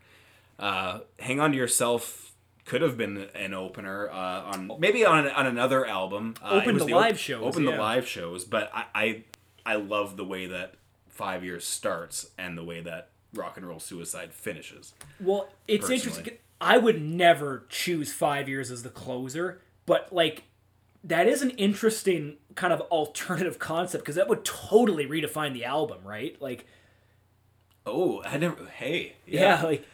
uh, Hang On to Yourself could have been an opener uh, on maybe on, on another album. Uh, Open the op- live shows, Open the live shows, but I, I I love the way that Five Years starts and the way that Rock and Roll Suicide finishes. Well, it's Personally. interesting. I would never choose five years as the closer, but like that is an interesting kind of alternative concept because that would totally redefine the album, right? Like, Oh, I never. Hey, yeah, like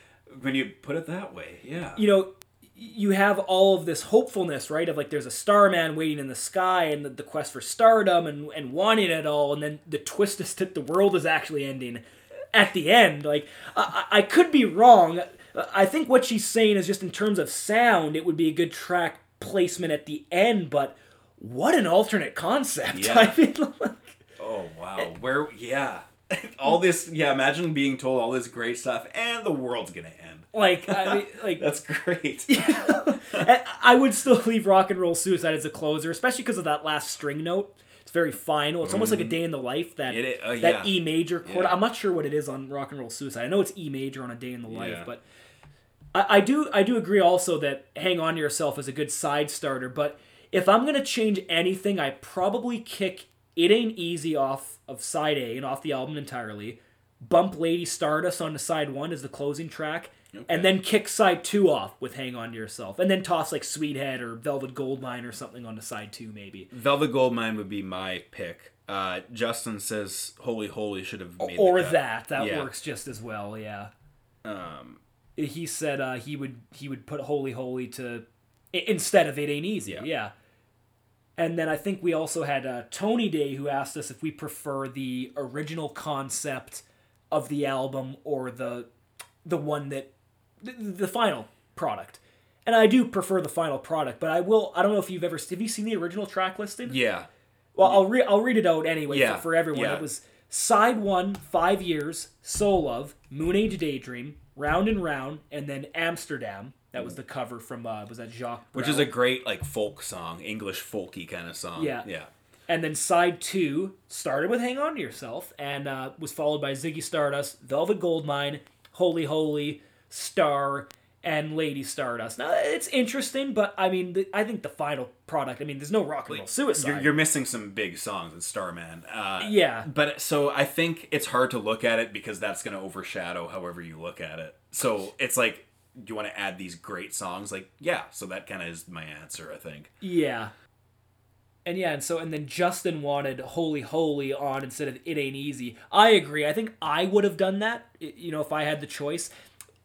when you put it that way, yeah. you know, you have all of this hopefulness, right? Of like there's a starman waiting in the sky and the, the quest for stardom and, and wanting it all, and then the twist is that the world is actually ending at the end. Like, I, I I could be wrong. I think what she's saying is just in terms of sound, it would be a good track placement at the end, but what an alternate concept. Yeah. I mean, like, Oh wow, where? Yeah, all this. Yeah, imagine being told all this great stuff, and the world's gonna end. like, I mean, like That's great. And I would still leave Rock and Roll Suicide as a closer, especially because of that last string note. It's very final. It's almost like a day in the life. That It uh, that yeah. E major chord. Yeah. I'm not sure what it is on Rock and Roll Suicide. I know it's E major on a day in the life, Yeah. but I, I do I do agree also that Hang On to Yourself is a good side starter. But if I'm gonna change anything, I probably kick It Ain't Easy off of side A and off the album entirely. Bump Lady Stardust on onto side one as the closing track. And then kick side two off with Hang On to Yourself. And then toss like Sweet Head or Velvet Goldmine or something onto side two, maybe. Velvet Goldmine would be my pick. Uh, Justin says "Holy Holy" should have made the or that. That Yeah. works just as well, yeah. Um, he said uh, he would he would put holy holy to instead of it ain't easy yeah, Yeah. and then i think we also had uh, tony day who asked us if we prefer the original concept of the album or the the one that the, the final product and i do prefer the final product but i will i don't know if you've ever have you seen the original track listing yeah, well, I'll re- I'll read it out anyway Yeah, for, for everyone. yeah. It was side one, five years, soul love moon age daydream, round and round, and then Amsterdam. That was the cover from uh, was that Jacques, which is a great like folk song, English folky kind of song. Yeah. yeah. And then side two started with "Hang On to Yourself" and uh, was followed by Ziggy Stardust, Velvet Goldmine, Holy Holy, Star, and Lady Stardust. Now it's interesting, but I mean, the, I think the final product. I mean, there's no rock and roll suicide. You're, you're missing some big songs in Starman. Uh, Yeah. But so I think it's hard to look at it because that's going to overshadow however you look at it. So it's like, do you want to add these great songs? Like, yeah. So that kind of is my answer, I think. Yeah. And yeah, and so and then Justin wanted Holy Holy on instead of It Ain't Easy. I agree. I think I would have done that, you know, if I had the choice.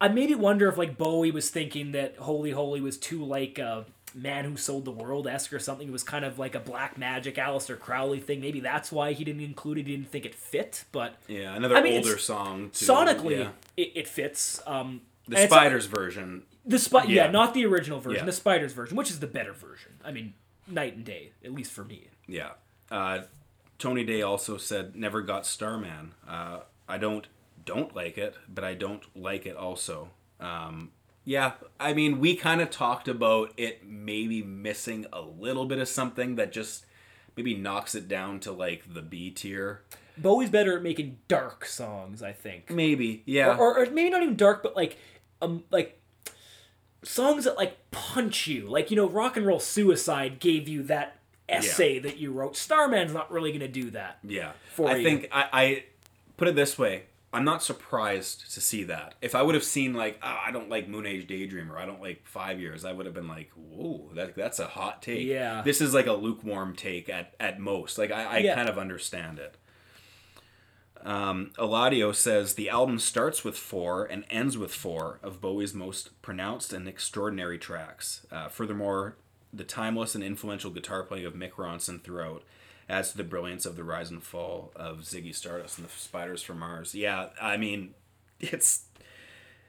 I maybe wonder if like Bowie was thinking that Holy Holy was too like a Man Who Sold the World esque or something. It was kind of like a Black Magic Aleister Crowley thing. Maybe that's why he didn't include it. He didn't think it fit. But Yeah. Another I mean, older song. Too. sonically, Yeah. it, it fits. Um, The Spiders version. the spi- yeah. Yeah. not the original version, Yeah. the Spiders version, which is the better version. I mean, night and day, at least for me. Yeah. Uh, Tony Day also said never got Starman. Uh, I don't don't like it, but I don't like it also. Um, yeah, I mean, we kind of talked about it maybe missing a little bit of something that just maybe knocks it down to like the B tier. Bowie's better at making dark songs, I think. Maybe, yeah. Or, or, or maybe not even dark, but like um like songs that like punch you. Like, you know, Rock and Roll Suicide gave you that essay that you wrote. Starman's not really gonna do that. Yeah, for I you. think I, I put it this way: I'm not surprised to see that. If I would have seen like oh, I don't like Moon Age Daydream or I don't like Five Years, I would have been like, whoa, that that's a hot take. Yeah. this is like a lukewarm take at at most. Like I, I Yeah. kind of understand it. Um, Eladio says the album starts with four and ends with four of Bowie's most pronounced and extraordinary tracks. Uh, furthermore, the timeless and influential guitar playing of Mick Ronson throughout adds to the brilliance of the rise and fall of Ziggy Stardust and the Spiders from Mars. Yeah, I mean, it's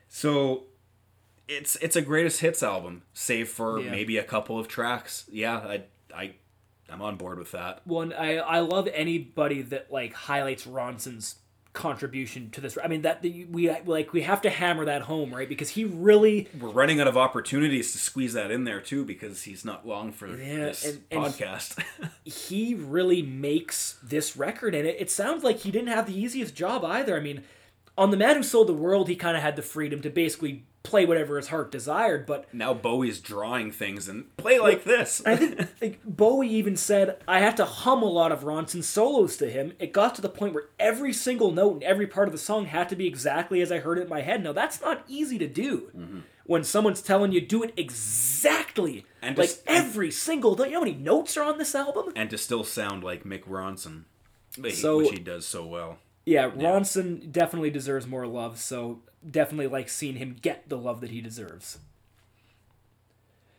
so it's it's a greatest hits album, save for Yeah. maybe a couple of tracks. Yeah, I I I'm on board with that. One I I love anybody that like highlights Ronson's contribution to this. I mean that the, we like we have to hammer that home, right? Because he really we're running out of opportunities to squeeze that in there too because he's not long for Yeah, this and- and- podcast. he really makes this record and it, it sounds like he didn't have the easiest job either i mean on the man who sold the world he kind of had the freedom to basically play whatever his heart desired but now Bowie's drawing things and play like this. i think like, bowie even said i had to hum a lot of ronson's solos to him it got to the point where every single note and every part of the song had to be exactly as i heard it in my head now that's not easy to do mm-hmm. when someone's telling you do it exactly And like just- every single. Don't you know how many notes are on this album? and to still sound like Mick Ronson, which he does so well. Yeah, Ronson definitely deserves more love. So definitely like seeing him get the love that he deserves.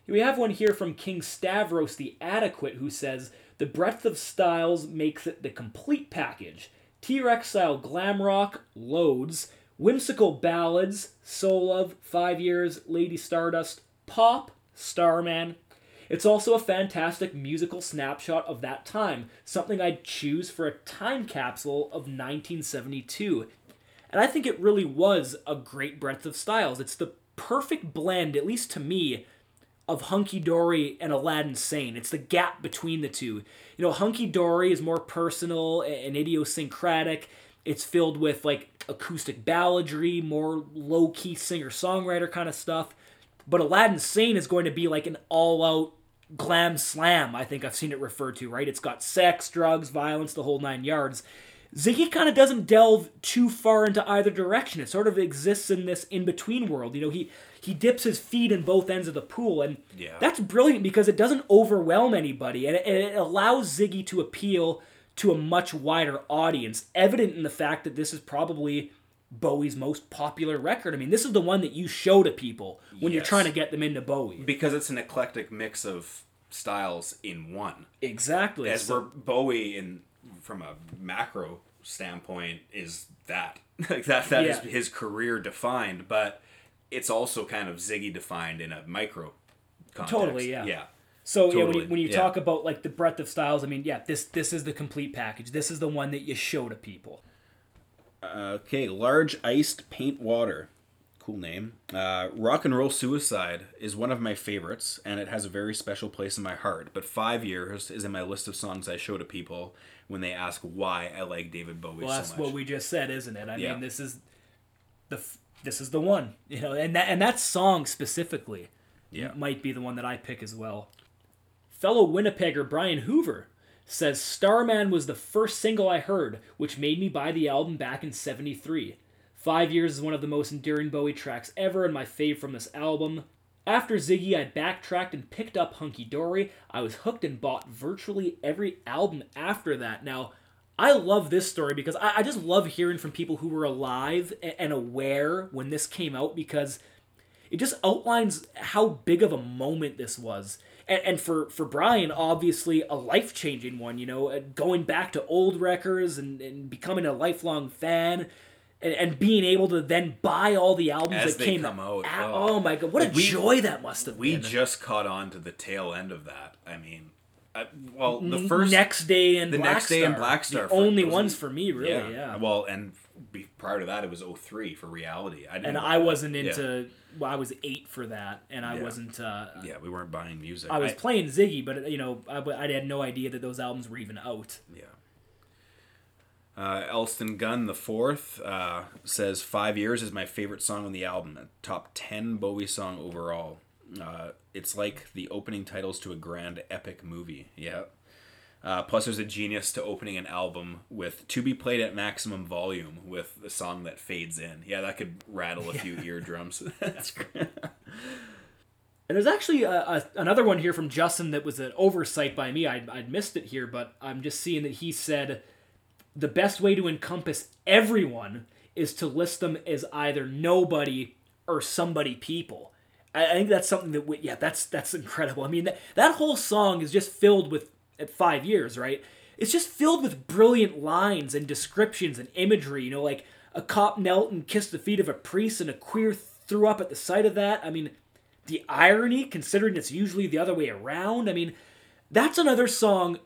We have one here from King Stavros the Adequate who says the breadth of styles makes it the complete package. T-Rex style glam rock, loads, whimsical ballads, Soul Love, Five Years, Lady Stardust, pop, Starman. It's also a fantastic musical snapshot of that time, something I'd choose for a time capsule of 1972. And I think it really was a great breadth of styles. It's the perfect blend, at least to me, of Hunky Dory and Aladdin Sane. It's the gap between the two. You know, Hunky Dory is more personal and idiosyncratic. It's filled with like acoustic balladry, more low key singer songwriter kind of stuff. But Aladdin Sane is going to be like an all out glam slam, I think I've seen it referred to, right? It's got sex, drugs, violence, the whole nine yards. Ziggy kind of doesn't delve too far into either direction. It sort of exists in this in between world. You know, he he dips his feet in both ends of the pool, and Yeah. that's brilliant because it doesn't overwhelm anybody, and it, and it allows Ziggy to appeal to a much wider audience. Evident in the fact that this is probably Bowie's most popular record. I mean, this is the one that you show to people when you're trying to get them into Bowie. because it's an eclectic mix of styles in one. Exactly. As So- Bowie, in from a macro standpoint, is that like that that is Yeah. his career defined, but it's also kind of Ziggy defined in a micro context. Totally, yeah. yeah. So yeah, when you, when you yeah. talk about like the breadth of styles, I mean, yeah, this this is the complete package. This is the one that you show to people. Okay, large iced paint water. Cool name. Uh, Rock and Roll Suicide is one of my favorites, and it has a very special place in my heart. But Five Years is in my list of songs I show to people when they ask why I like David Bowie Well, so that's much. what we just said, isn't it? I Yeah. mean, this is the f- this is the one, you know, and that and that song specifically Yeah. might be the one that I pick as well. Fellow Winnipegger Brian Hoover says Starman was the first single I heard, which made me buy the album back in 73. Five Years is one of the most enduring Bowie tracks ever and my fave from this album. After Ziggy, I backtracked and picked up Hunky Dory. I was hooked and bought virtually every album after that. Now, I love this story because I, I just love hearing from people who were alive and aware when this came out because it just outlines how big of a moment this was. And, and for, for Brian, obviously a life changing one, you know, uh, going back to old records and, and becoming a lifelong fan. And, and being able to then buy all the albums As that came out, a- oh. oh my god, what a we- joy that must have we been. We just caught on to the tail end of that. I mean, I, well, the first next day and the Black next day in Star, Black Star the only ones for me, really. Yeah. Well, and prior to that, it was 03 for Reality. I didn't and I wasn't Yeah. into. Well, I was eight for that, and I Yeah. wasn't. Uh, Yeah, we weren't buying music. I was playing Ziggy, but you know, I, I had no idea that those albums were even out. Yeah. Uh, Elston Gunn the fourth uh, says five years is my favorite song on the album. A top ten Bowie song overall. Uh, it's like the opening titles to a grand epic movie. Yeah. Uh, plus, there's a genius to opening an album with "To Be Played at Maximum Volume" with a song that fades in. Yeah, that could rattle a few eardrums. That's great. And there's actually a, a, another one here from Justin that was an oversight by me. I'd, I'd missed it here, but I'm just seeing that he said the best way to encompass everyone is to list them as either nobody or somebody people. I, I think that's something that we, yeah, that's that's incredible. I mean, that, that whole song is just filled with at five years, right? It's just filled with brilliant lines and descriptions and imagery. You know, like a cop knelt and kissed the feet of a priest, and a queer threw up at the sight of that. I mean, the irony, considering it's usually the other way around. I mean, that's another song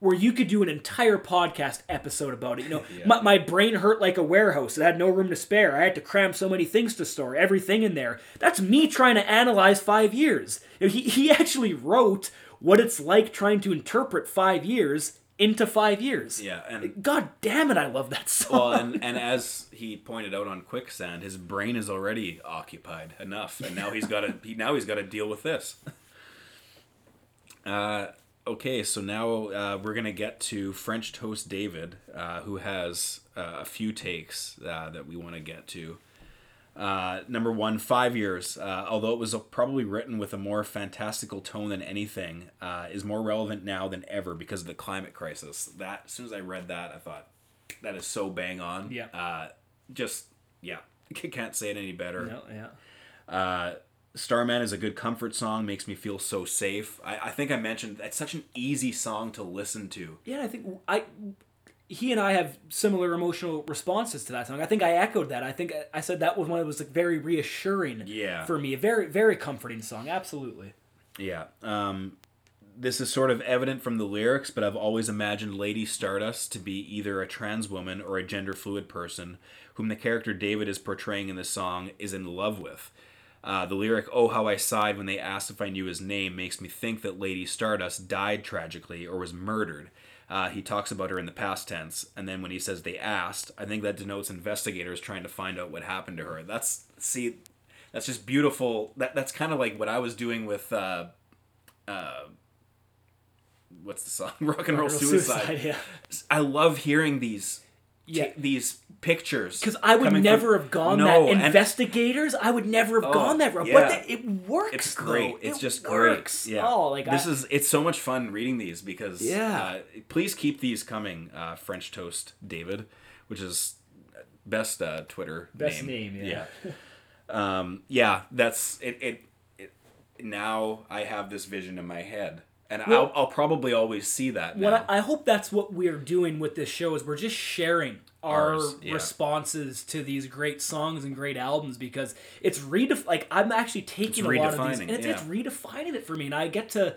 where you could do an entire podcast episode about it. You know, my, my brain hurt like a warehouse. It had no room to spare. I had to cram so many things to store, everything in there. That's me trying to analyze five years. You know, he, he actually wrote what it's like trying to interpret five years into five years. Yeah, and God damn it, I love that song. well, and, and as he pointed out on Quicksand, his brain is already occupied enough, and now he's got to he, now he's got to deal with this. Uh, okay, so now uh, we're gonna get to French Toast David, uh, who has uh, a few takes uh, that we want to get to. Uh, number one, five years. Uh, although it was probably written with a more fantastical tone than anything, uh, is more relevant now than ever because of the climate crisis. That as soon as I read that, I thought that is so bang on. Yeah. Uh, just yeah, can't say it any better. No, yeah. Uh, Starman is a good comfort song, makes me feel so safe. I, I think I mentioned that's such an easy song to listen to. Yeah, I think I he and I have similar emotional responses to that song. I think I echoed that. I think I said that was one that was like very reassuring Yeah. for me. A very very comforting song. Absolutely. Yeah. Um, this is sort of evident from the lyrics, but I've always imagined Lady Stardust to be either a trans woman or a gender fluid person whom the character David is portraying in the song is in love with. Uh, the lyric, Oh, how I sighed when they asked if I knew his name, makes me think that Lady Stardust died tragically or was murdered. Uh, he talks about her in the past tense, and then when he says they asked, I think that denotes investigators trying to find out what happened to her. That's, see, that's just beautiful. That That's kind of like what I was doing with. Uh, uh, what's the song? Rock and Roll, Roll Suicide. Suicide, yeah. I love hearing these. Yeah. ta- these pictures Because I would never from- have gone No, that. and Investigators, I would never have Oh, gone that route. yeah. But th- it works. it's great. though. It's It just works. great. Yeah. Oh, like this I, is it's so much fun reading these because Yeah. Uh, please keep these coming. Uh, French Toast David, which is best uh, Twitter Best name, yeah. yeah. um, yeah, that's it, it. It now I have this vision in my head, and Well- I'll, I'll probably always see that. What now. I, I hope that's what we're doing with this show is we're just sharing our Ours, yeah. responses to these great songs and great albums because it's redef like I'm actually taking a lot of these and it's, it's redefining it for me and I get to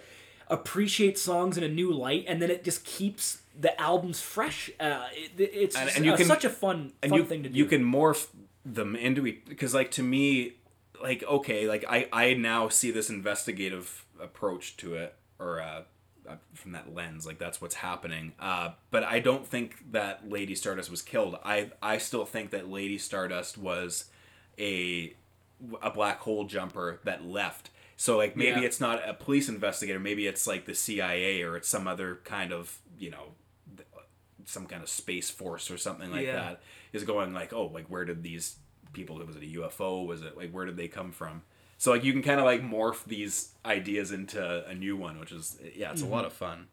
appreciate songs in a new light and then it just keeps the albums fresh. Uh, it, it's And- and you uh, can- such a fun fun you, thing to do. you can morph them into it because like to me like okay like i i now see this investigative approach to it or uh uh, from that lens like that's what's happening. Uh but i don't think that lady stardust was killed. I i still think that lady stardust was a a black hole jumper that left. So like maybe Yeah. it's not a police investigator. Maybe it's like the cia or it's some other kind of you know some kind of space force or something like Yeah. that is going like oh like where did these people was it a ufo was it like where did they come from so like you can kind of like morph these ideas into a new one which is yeah it's a lot of fun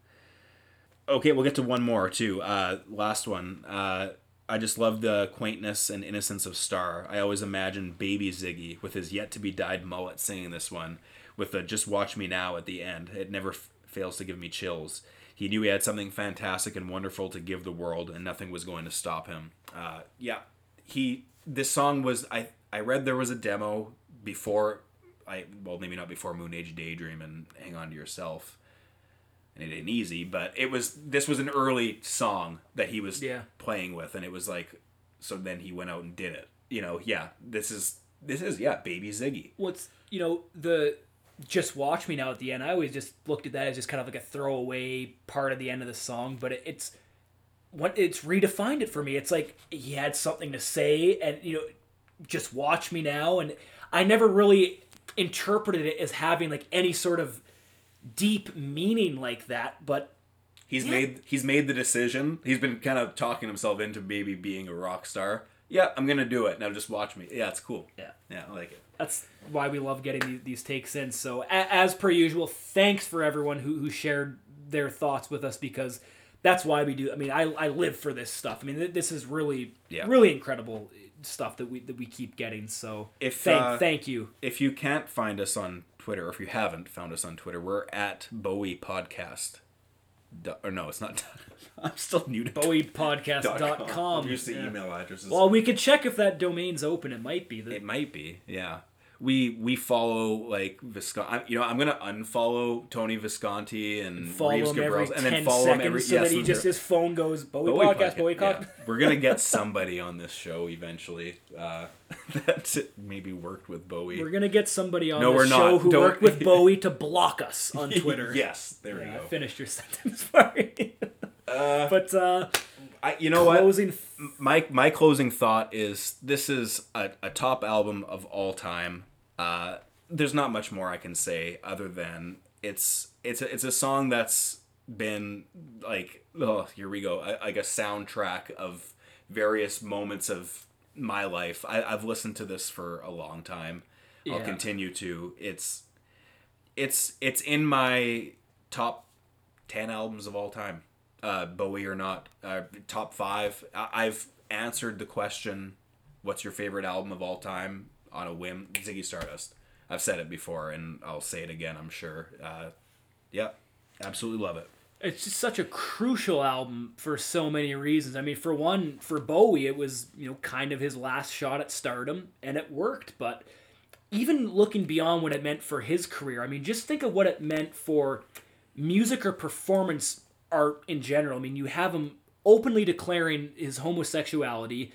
okay we'll get to one more too uh last one uh I just love the quaintness and innocence of Star. I always imagine baby Ziggy with his yet to be dyed mullet singing this one with the just watch me now at the end. It never f- fails to give me chills. He knew he had something fantastic and wonderful to give the world, and nothing was going to stop him. Uh, yeah, he. This song was. I I read there was a demo before. I well maybe not before Moon Age Daydream and Hang On to Yourself. And it ain't easy, but it was. This was an early song that he was Yeah. playing with, and it was like. So then he went out and did it. You know, yeah. This is this is yeah, baby Ziggy. what's you know the just watch me now at the end i always just looked at that as just kind of like a throwaway part of the end of the song but it, it's what it's redefined it for me it's like he had something to say and you know just watch me now and i never really interpreted it as having like any sort of deep meaning like that but He's Yeah. made he's made the decision. He's been kind of talking himself into maybe being a rock star. Yeah, I'm gonna do it. Now just watch me. Yeah, it's cool. yeah Yeah, I like it. that's why we love getting these, these takes in. So, as per usual, thanks for everyone who, who shared their thoughts with us because that's why we do. I mean, I, I live for this stuff. I mean, this is really Yeah. really incredible stuff that we that we keep getting. So, If, thank uh, thank you. If you can't find us on Twitter, or if you haven't found us on Twitter, we're at Bowie Podcast. Du- Or no, it's not. I'm still new to BowiePodcast.com. Used to Yeah. email addresses. Well, we could check if that domain's open. It might be. The, It might be, yeah. We we follow like Visconti. You know, I'm gonna unfollow Tony Visconti and follow Reeves him Gabrels, and then follow him every. so yes, that he just his phone goes Bowie, Bowie podcast, podcast, Bowie yeah. We're gonna get somebody on this show eventually uh, that maybe worked with Bowie. We're gonna get somebody on No, we're show not. who Don't- worked with Bowie to block us on Twitter. yes, there we Yeah, I go. finished your sentence. Sorry. but uh, I, you know what? closing. my my closing thought is this is a, a top album of all time. Uh, there's not much more I can say other than it's it's a, it's a song that's been like oh here we go like a soundtrack of various moments of my life. I, I've listened to this for a long time. I'll continue to. It's it's it's in my top ten albums of all time. Uh, Bowie or not, uh, top five. I, I've answered the question, "What's your favorite album of all time?" On a whim. Ziggy Stardust. I've said it before, and I'll say it again. I'm sure. Uh, yeah, absolutely love it. it's just such a crucial album for so many reasons. I mean, for one, for Bowie, it was you know kind of his last shot at stardom, and it worked. But even looking beyond what it meant for his career, I mean, just think of what it meant for music or performance art in general. I mean, you have him openly declaring his homosexuality,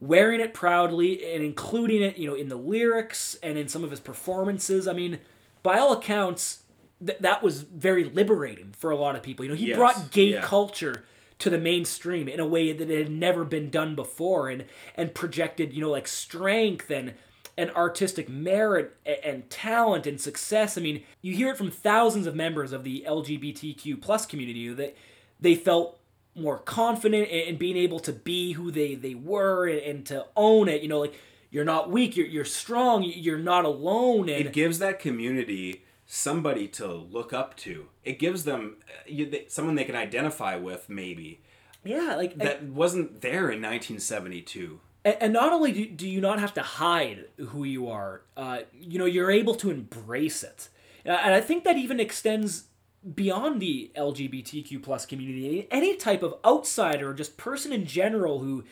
wearing it proudly, and including it, you know, in the lyrics and in some of his performances. I mean, by all accounts, th- that was very liberating for a lot of people. You know, he Yes, brought gay yeah. culture to the mainstream in a way that it had never been done before, and and projected, you know, like strength and and artistic merit and talent and success. I mean, you hear it from thousands of members of the LGBTQ plus community that they felt more confident in, in being able to be who they they were and, and to own it. You know, like you're not weak, you're you're strong, you're not alone, and it gives that community somebody to look up to. It gives them uh, you, they, someone they can identify with, maybe yeah, like that wasn't there in 1972. and, and not only do, do you not have to hide who you are, uh, you know, you're able to embrace it. Uh, And I think that even extends beyond the LGBTQ plus community. Any type of outsider or just person in general who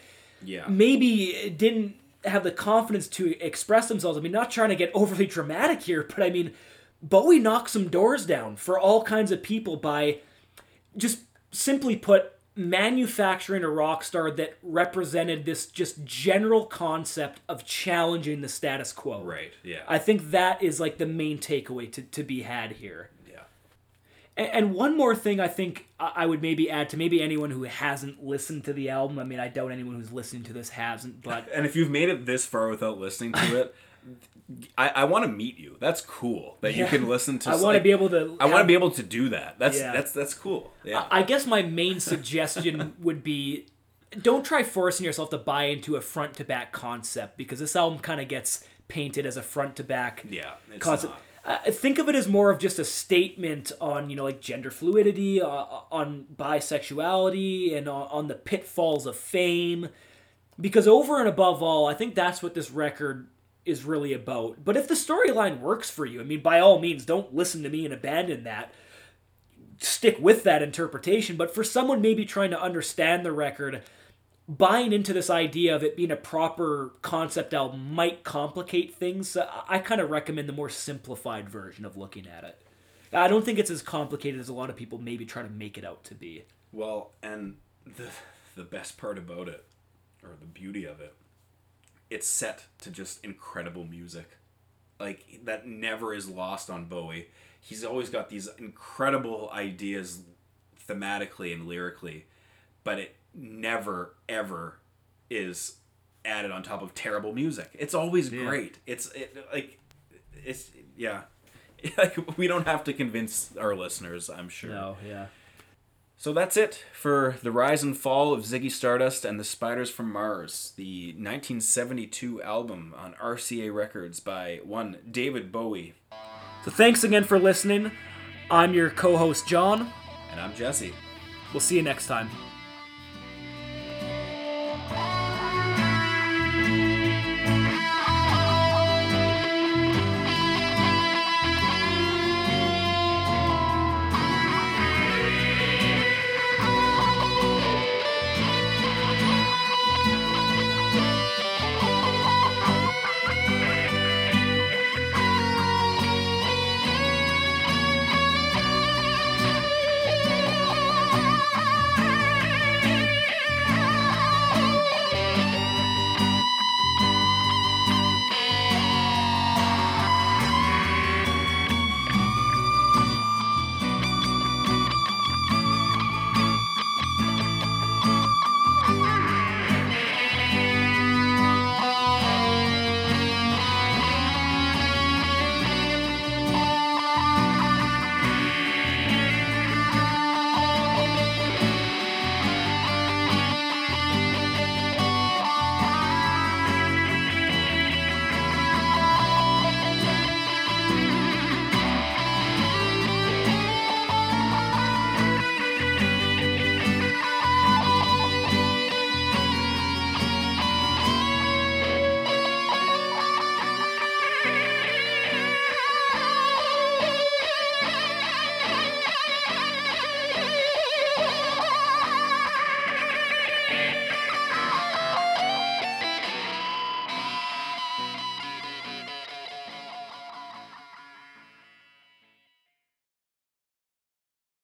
Yeah, maybe didn't have the confidence to express themselves. I mean, not trying to get overly dramatic here, but I mean, Bowie knocked some doors down for all kinds of people by just simply put manufacturing a rock star that represented this just general concept of challenging the status quo. right. Yeah, I think that is like the main takeaway to, to be had here. Yeah. And, and one more thing I think I I would maybe add to maybe anyone who hasn't listened to the album. I mean, I doubt anyone who's listening to this hasn't, but And if you've made it this far without listening to it, I, I want to meet you. That's cool that you can listen to. I want to like- be able to. I want to be able to do that. That's Yeah. that's that's cool. Yeah. I guess my main suggestion would be don't try forcing yourself to buy into a front to back concept because this album kind of gets painted as a front to back yeah. It's concept. not. Uh, think of it as more of just a statement on you know like gender fluidity, uh, on bisexuality, and on the pitfalls of fame. Because over and above all, I think that's what this record is really about. But if the storyline works for you, I mean, by all means, don't listen to me and abandon that. Stick with that interpretation. But for someone maybe trying to understand the record, buying into this idea of it being a proper concept album might complicate things. Uh, I kind of recommend the more simplified version of looking at it. I don't think it's as complicated as a lot of people maybe try to make it out to be. Well, and the the best part about it, or the beauty of it, it's set to just incredible music. Like that never is lost on Bowie. He's always got these incredible ideas thematically and lyrically, but it never ever is added on top of terrible music. It's always great. It's it, like it's yeah. Like we don't have to convince our listeners, I'm sure. No, yeah. So that's it for the rise and fall of Ziggy Stardust and the Spiders from Mars, the 1972 album on RCA Records by one David Bowie. So thanks again for listening. I'm your co host, John. And I'm Jesse. We'll see you next time.